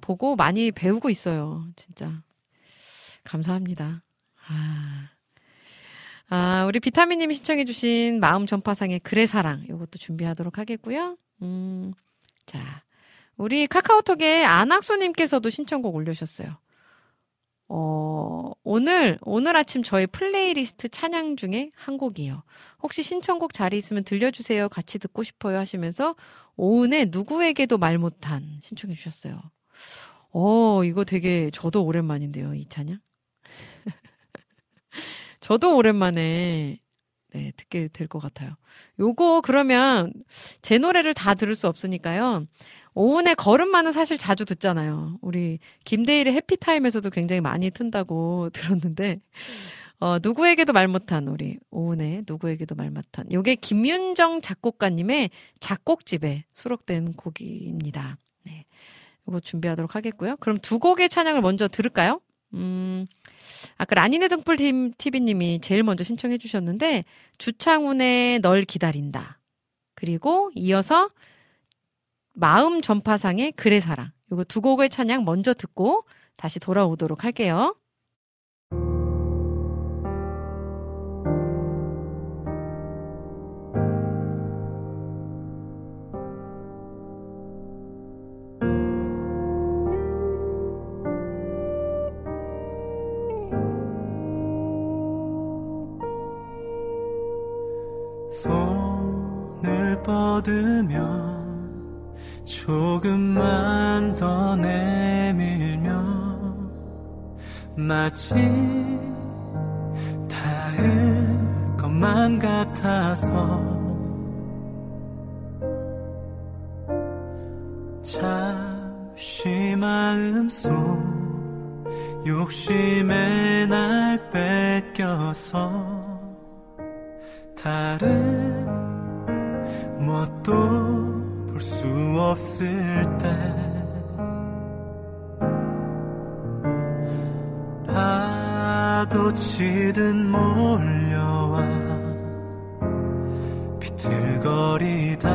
보고 많이 배우고 있어요. 진짜. 감사합니다. 아. 아, 우리 비타민님이 신청해주신 마음 전파상의 그의 사랑. 요것도 준비하도록 하겠고요. 음, 자. 우리 카카오톡에 안학수님께서도 신청곡 올려주셨어요. 어, 오늘, 오늘 아침 저희 플레이리스트 찬양 중에 한 곡이에요. 혹시 신청곡 자리 있으면 들려주세요. 같이 듣고 싶어요. 하시면서 오은의 누구에게도 말 못한 신청해 주셨어요. 어, 이거 되게 저도 오랜만인데요. 이 찬양. 저도 오랜만에 네, 듣게 될 것 같아요. 요거 그러면 제 노래를 다 들을 수 없으니까요. 오은의 걸음만은 사실 자주 듣잖아요. 우리 김대일의 해피타임에서도 굉장히 많이 튼다고 들었는데, 어, 누구에게도 말 못한 우리 오은의 누구에게도 말 못한. 요게 김윤정 작곡가님의 작곡집에 수록된 곡입니다. 네. 요거 준비하도록 하겠고요. 그럼 두 곡의 찬양을 먼저 들을까요? 음, 아까 라니네 등불 TV님이 제일 먼저 신청해 주셨는데, 주창훈의 널 기다린다. 그리고 이어서 마음 전파상의 그래 사랑. 요거 두 곡의 찬양 먼저 듣고 다시 돌아오도록 할게요. 손을 뻗으며 조금만 더 내밀며 마치 닿을 것만 같아서 잠시 마음속 욕심에 날 뺏겨서 다른 수 없을 때 파도 치듯 몰려와 비틀거리다.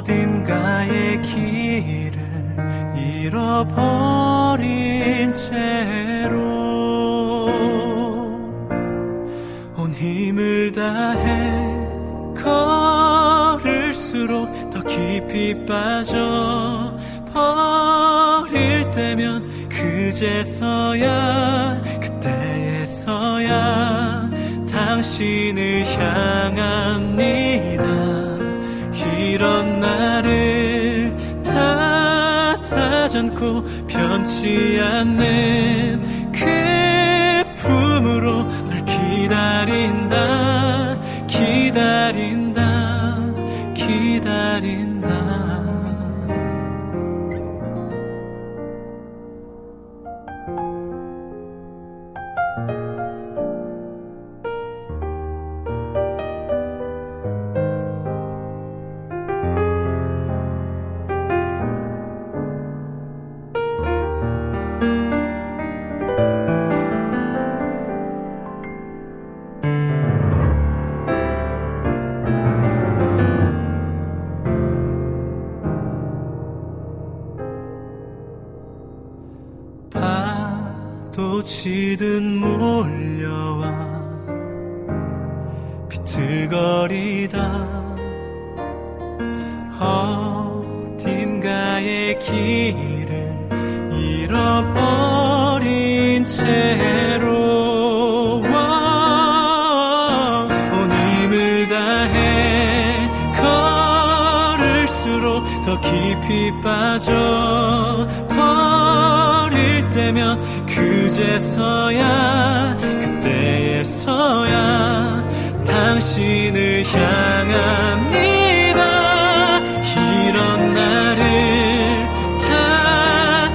어딘가의 길을 잃어버린 채로 온 힘을 다해 걸을수록 더 깊이 빠져 버릴 때면 그제서야 그때에서야 당신을 향합니다. 이런 나를 탓하지 않고 변치 않는 파도치듯 몰려와 비틀거리다. 어딘가의 길을 잃어버린 채로 온 힘을 다해 걸을수록 더 깊이 빠져 버릴 때면 그제서야 그때에서야 당신을 향합니다. 이런 나를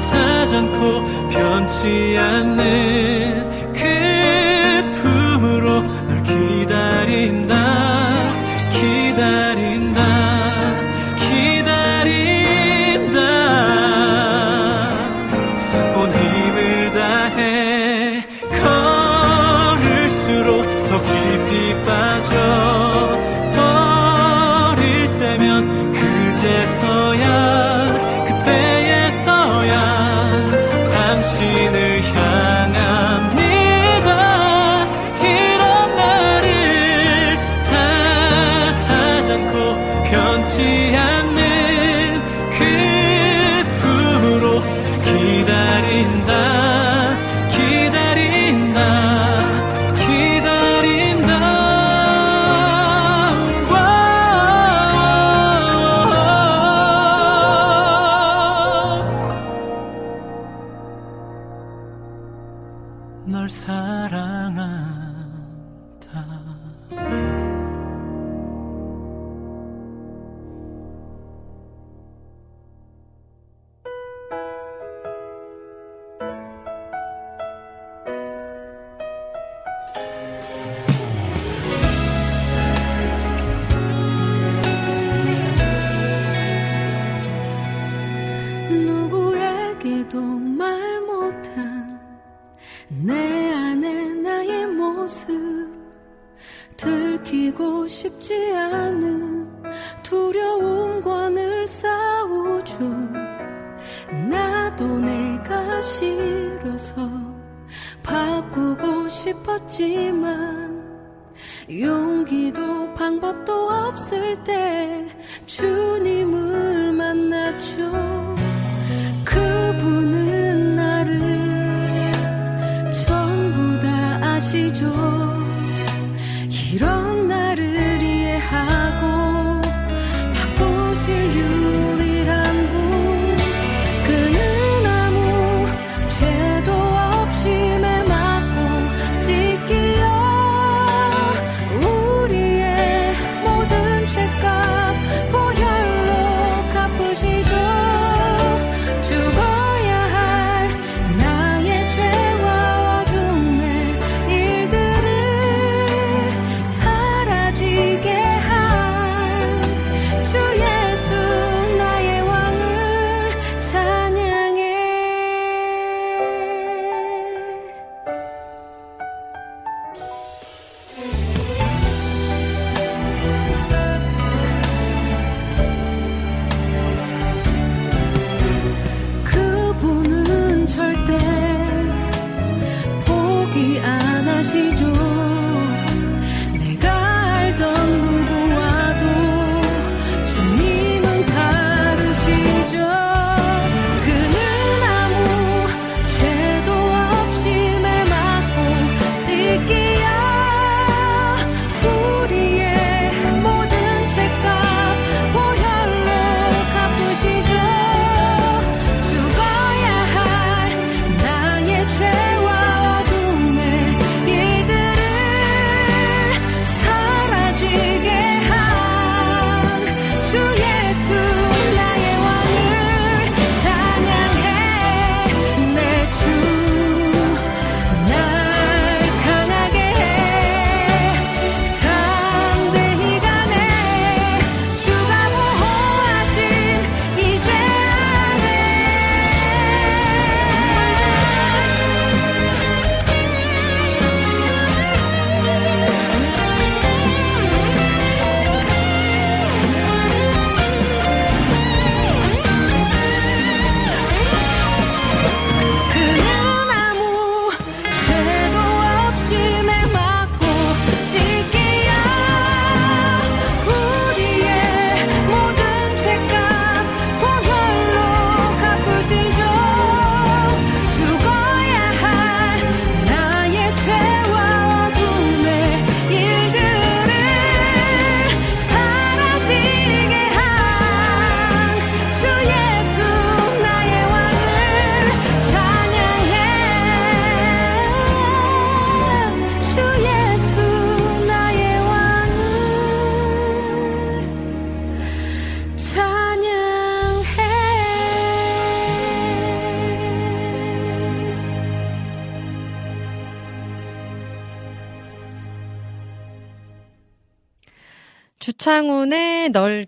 탓하지 않고 변치 않는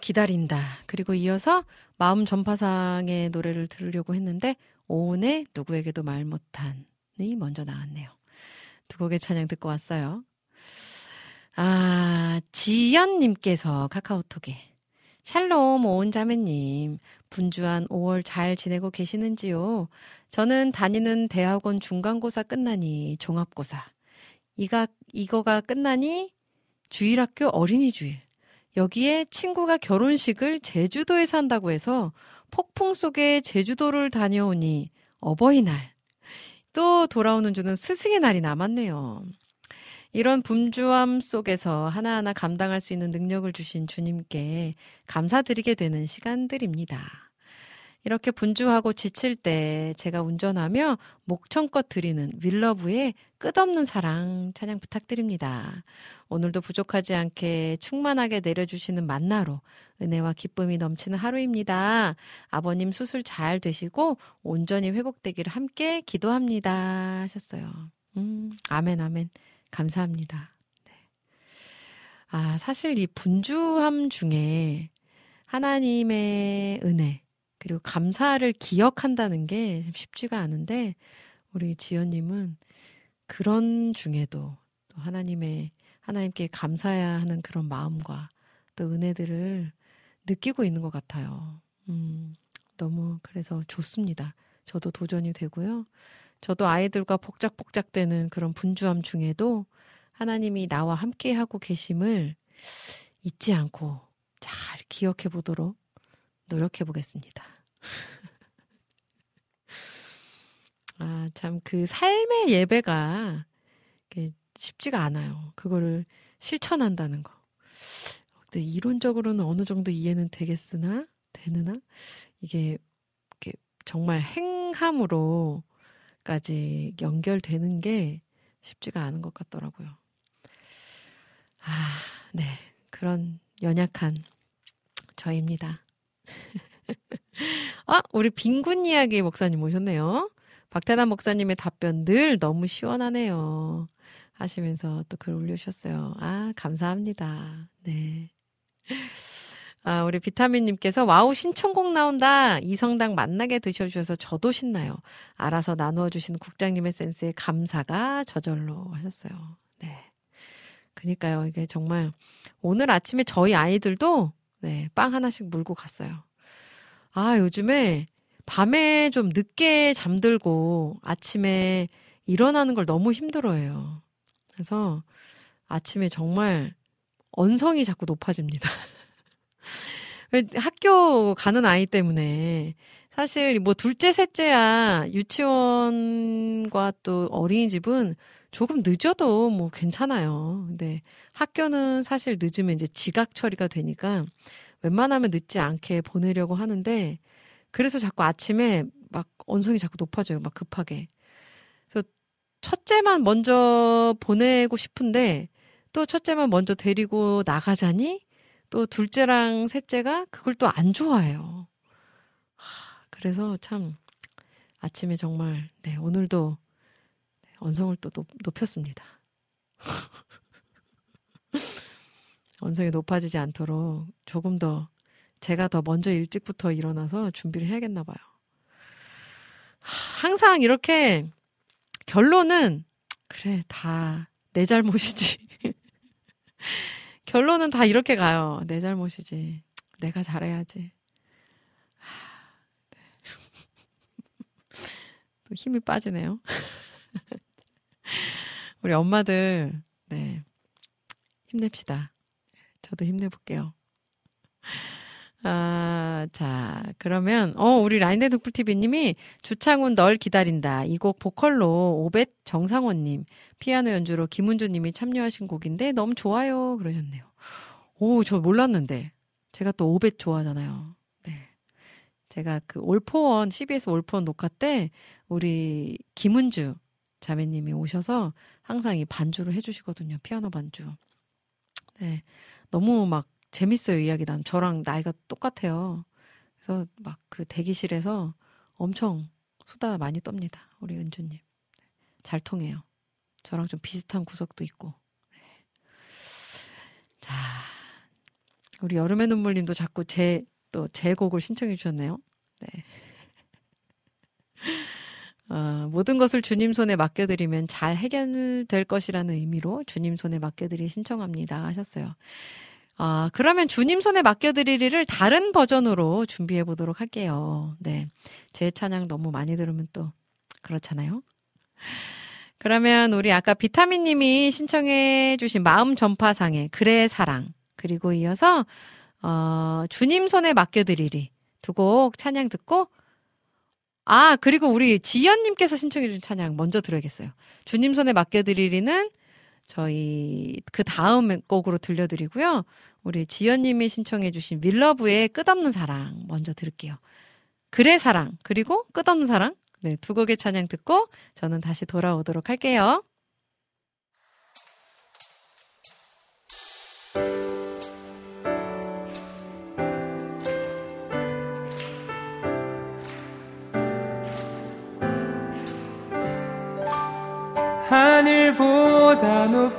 기다린다. 그리고 이어서 마음 전파상의 노래를 들으려고 했는데 오은의 누구에게도 말 못한이 먼저 나왔네요. 두 곡의 찬양 듣고 왔어요. 아, 지연님께서 카카오톡에 샬롬 오은 자매님 분주한 5월 잘 지내고 계시는지요? 저는 다니는 대학원 중간고사 끝나니 종합고사 이가 이거가 끝나니 주일학교 어린이주일 여기에 친구가 결혼식을 제주도에서 한다고 해서 폭풍 속에 제주도를 다녀오니 어버이날. 또 돌아오는 주는 스승의 날이 남았네요. 이런 분주함 속에서 하나하나 감당할 수 있는 능력을 주신 주님께 감사드리게 되는 시간들입니다. 이렇게 분주하고 지칠 때 제가 운전하며 목청껏 드리는 윌러브의 끝없는 사랑 찬양 부탁드립니다. 오늘도 부족하지 않게 충만하게 내려주시는 만나로 은혜와 기쁨이 넘치는 하루입니다. 아버님 수술 잘 되시고 온전히 회복되기를 함께 기도합니다. 하셨어요. 음, 아멘, 아멘. 감사합니다. 네. 아, 사실 이 분주함 중에 하나님의 은혜, 그리고 감사를 기억한다는 게 쉽지가 않은데, 우리 지연님은 그런 중에도 또 하나님의 하나님께 감사해야 하는 그런 마음과 또 은혜들을 느끼고 있는 것 같아요. 음, 너무 그래서 좋습니다. 저도 도전이 되고요. 저도 아이들과 복작복작되는 그런 분주함 중에도 하나님이 나와 함께 하고 계심을 잊지 않고 잘 기억해 보도록 노력해 보겠습니다. 아, 참, 그 삶의 예배가 쉽지가 않아요. 그거를 실천한다는 거. 근데 이론적으로는 어느 정도 이해는 되겠으나, 되느나, 이게, 정말 행함으로까지 연결되는 게 쉽지가 않은 것 같더라고요. 아, 네. 그런 연약한 저입니다. 아, 우리 빈군 이야기 목사님 오셨네요. 박태남 목사님의 답변 늘 너무 시원하네요. 하시면서 또 글 올려주셨어요. 아, 감사합니다. 네. 아, 우리 비타민님께서 와우 신청곡 나온다. 이성당 맛나게 드셔주셔서 저도 신나요. 알아서 나누어 주신 국장님의 센스에 감사가 저절로 하셨어요. 네. 그니까요. 이게 정말 오늘 아침에 저희 아이들도 네, 빵 하나씩 물고 갔어요. 아, 요즘에 밤에 좀 늦게 잠들고 아침에 일어나는 걸 너무 힘들어해요. 그래서 아침에 정말 언성이 자꾸 높아집니다. 학교 가는 아이 때문에 사실 뭐 둘째, 셋째야 유치원과 또 어린이집은 조금 늦어도 뭐 괜찮아요. 근데 학교는 사실 늦으면 이제 지각 처리가 되니까 웬만하면 늦지 않게 보내려고 하는데 그래서 자꾸 아침에 막 언성이 자꾸 높아져요. 막 급하게. 첫째만 먼저 보내고 싶은데 또 첫째만 먼저 데리고 나가자니 또 둘째랑 셋째가 그걸 또 안 좋아해요. 그래서 참 아침에 정말 네, 오늘도 언성을 또 높, 높였습니다. 언성이 높아지지 않도록 조금 더 제가 더 먼저 일찍부터 일어나서 준비를 해야겠나 봐요. 항상 이렇게 결론은 그래 다 내 잘못이지. 결론은 다 이렇게 가요. 내 잘못이지. 내가 잘해야지. 네. 또 힘이 빠지네요. 우리 엄마들, 네. 힘냅시다. 저도 힘내볼게요. 아, 자, 그러면, 어, 우리 라인드 독불TV님이 주창훈 널 기다린다. 이 곡 보컬로 오벳 정상원님, 피아노 연주로 김은주님이 참여하신 곡인데 너무 좋아요. 그러셨네요. 오, 저 몰랐는데. 제가 또 오벳 좋아하잖아요. 네. 제가 그 올포원, CBS 올포원 녹화 때 우리 김은주 자매님이 오셔서 항상 이 반주를 해주시거든요. 피아노 반주. 네. 너무 막 재밌어요, 이야기 난. 저랑 나이가 똑같아요. 그래서 막 그 대기실에서 엄청 수다 많이 떱니다. 우리 은주님. 잘 통해요. 저랑 좀 비슷한 구석도 있고. 네. 자, 우리 여름의 눈물님도 자꾸 제, 또 제 곡을 신청해 주셨네요. 네. 어, 모든 것을 주님 손에 맡겨드리면 잘 해결될 것이라는 의미로 주님 손에 맡겨드리 신청합니다 하셨어요. 아, 그러면 주님 손에 맡겨드리리를 다른 버전으로 준비해 보도록 할게요. 네. 제 찬양 너무 많이 들으면 또 그렇잖아요. 그러면 우리 아까 비타민 님이 신청해 주신 마음 전파상의 그래 사랑 그리고 이어서 어, 주님 손에 맡겨드리리 두 곡 찬양 듣고 아, 그리고 우리 지연 님께서 신청해준 찬양 먼저 들어야겠어요. 주님 손에 맡겨드리리는 저희 그 다음 곡으로 들려드리고요. 우리 지연님이 신청해주신 윌러브의 끝없는 사랑 먼저 들을게요. 그래 사랑 그리고 끝없는 사랑 네, 두 곡의 찬양 듣고 저는 다시 돌아오도록 할게요.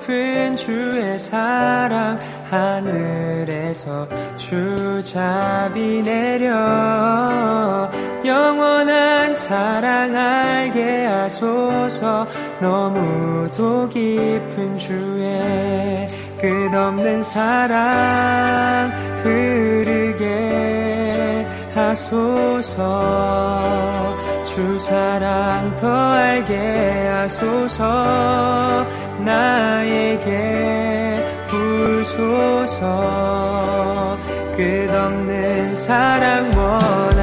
높은 주의 사랑 하늘에서 주잡이 내려. 영원한 사랑 알게 하소서. 너무도 깊은 주의 끝없는 사랑 흐르게 하소서. 주 사랑 더 알게 하소서 나에게 부소서. 끝없는 사랑 원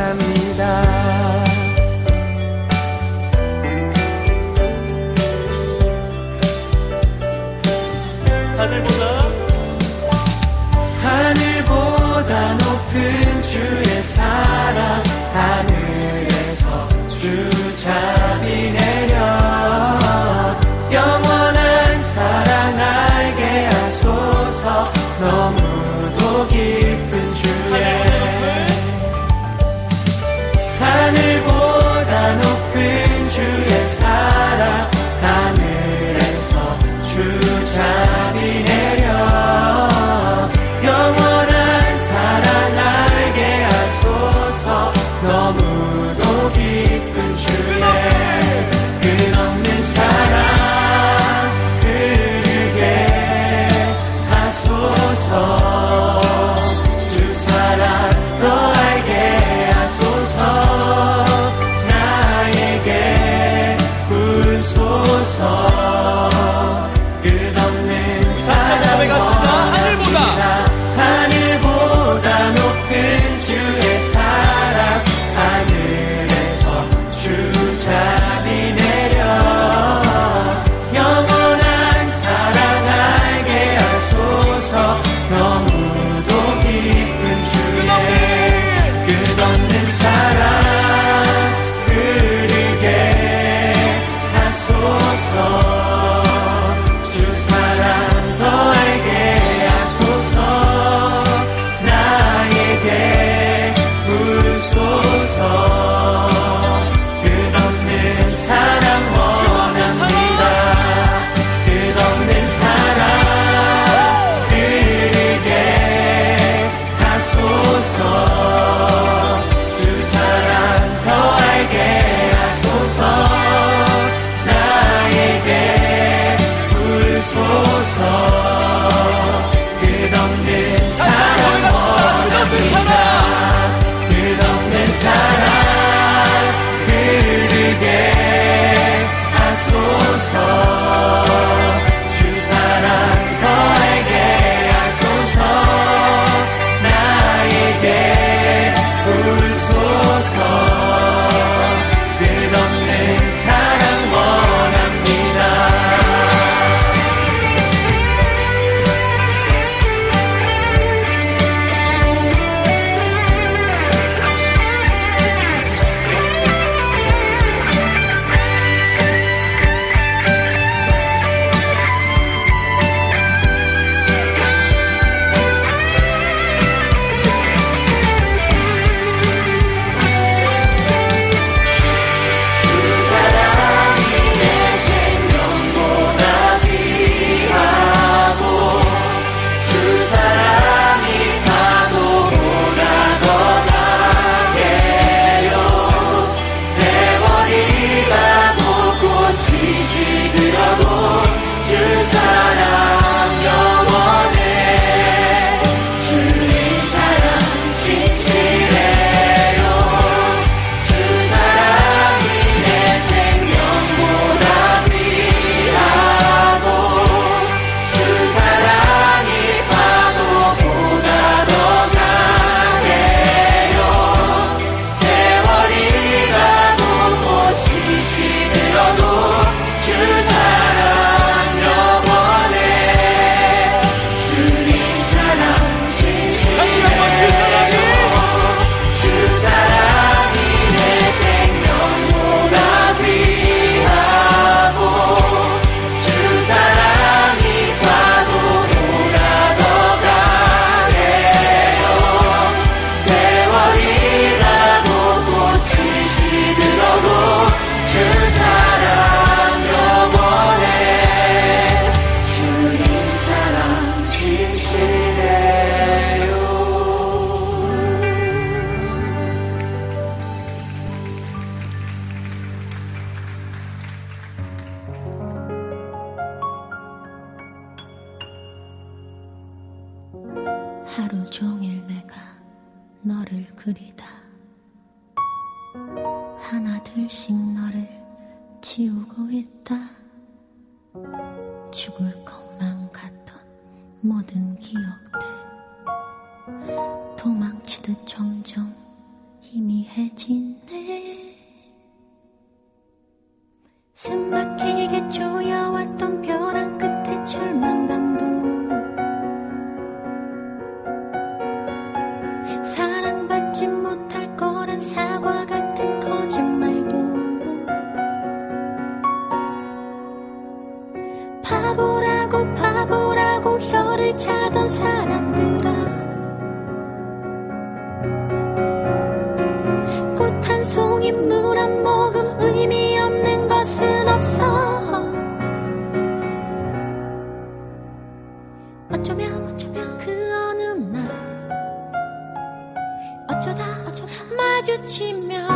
마주치면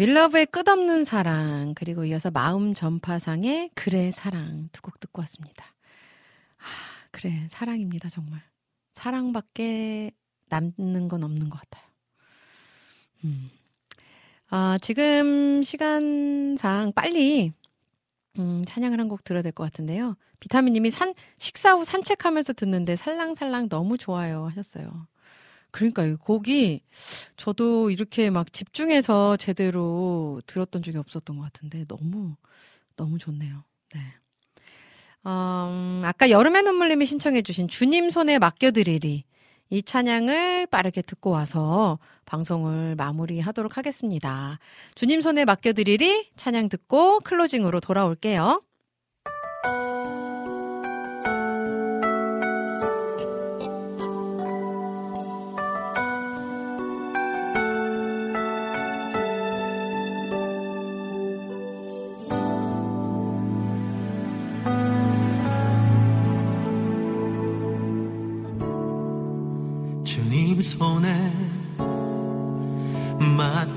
윌러브의 끝없는 사랑 그리고 이어서 마음 전파상의 그래 사랑 두 곡 듣고 왔습니다. 아, 그래 사랑입니다 정말 사랑밖에 남는 건 없는 것 같아요. 음. 아, 지금 시간상 빨리 음, 찬양을 한 곡 들어야 될 것 같은데요. 비타민님이 산 식사 후 산책하면서 듣는데 살랑살랑 너무 좋아요 하셨어요. 그러니까 이 곡이 저도 이렇게 막 집중해서 제대로 들었던 적이 없었던 것 같은데 너무 너무 좋네요. 네. 음, 아까 여름의 눈물님이 신청해주신 주님 손에 맡겨드리리 이 찬양을 빠르게 듣고 와서 방송을 마무리하도록 하겠습니다. 주님 손에 맡겨드리리 찬양 듣고 클로징으로 돌아올게요.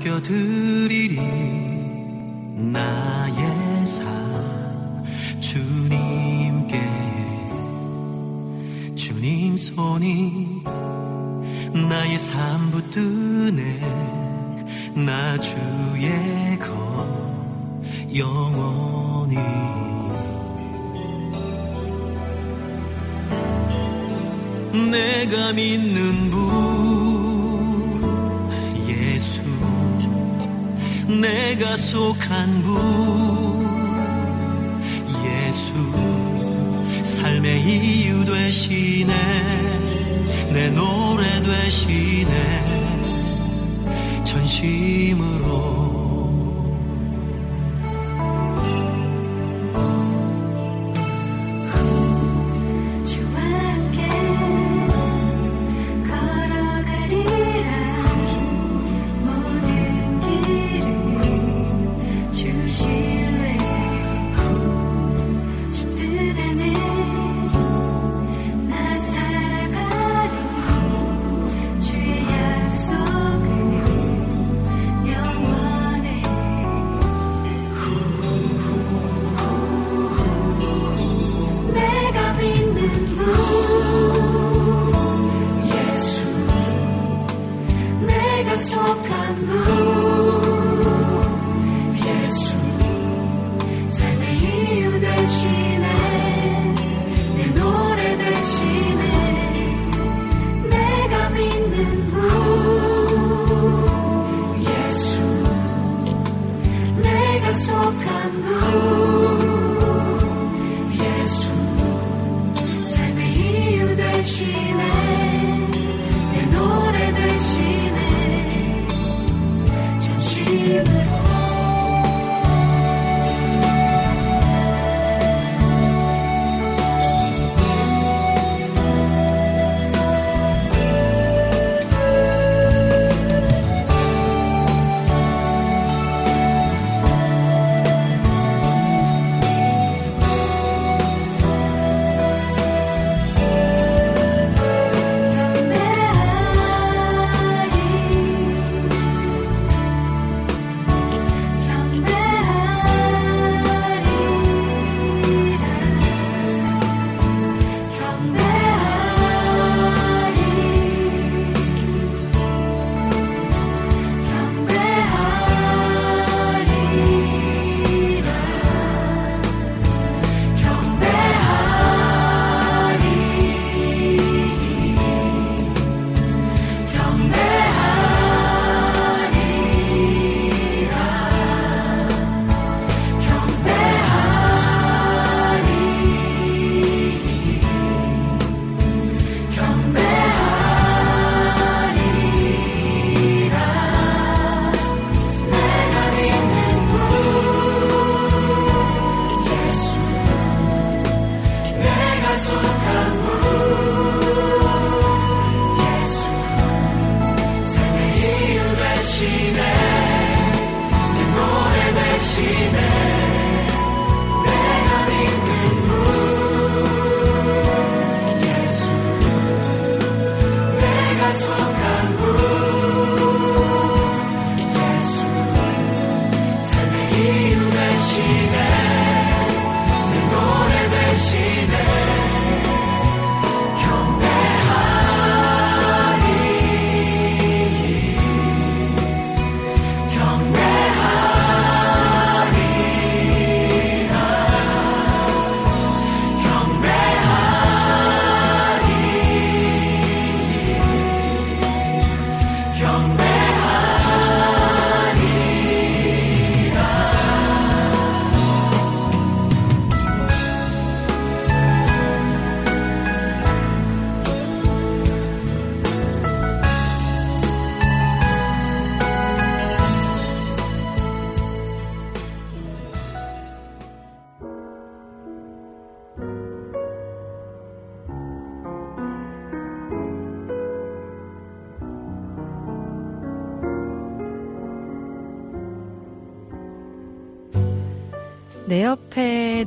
맡겨드리리 나의 삶 주님께. 주님 손이 나의 삶 붙드네. 나 주의 것 영원히. 내가 믿는 분. 내가 속한 분 예수 삶의 이유 되시네. 내 노래 되시네. 전심으로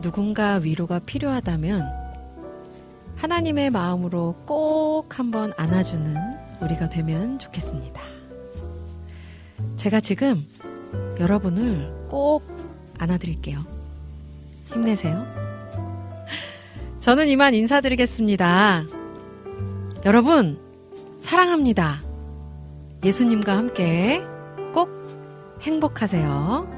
누군가 위로가 필요하다면 하나님의 마음으로 꼭 한번 안아주는 우리가 되면 좋겠습니다. 제가 지금 여러분을 꼭 안아드릴게요. 힘내세요. 저는 이만 인사드리겠습니다. 여러분, 사랑합니다. 예수님과 함께 꼭 행복하세요.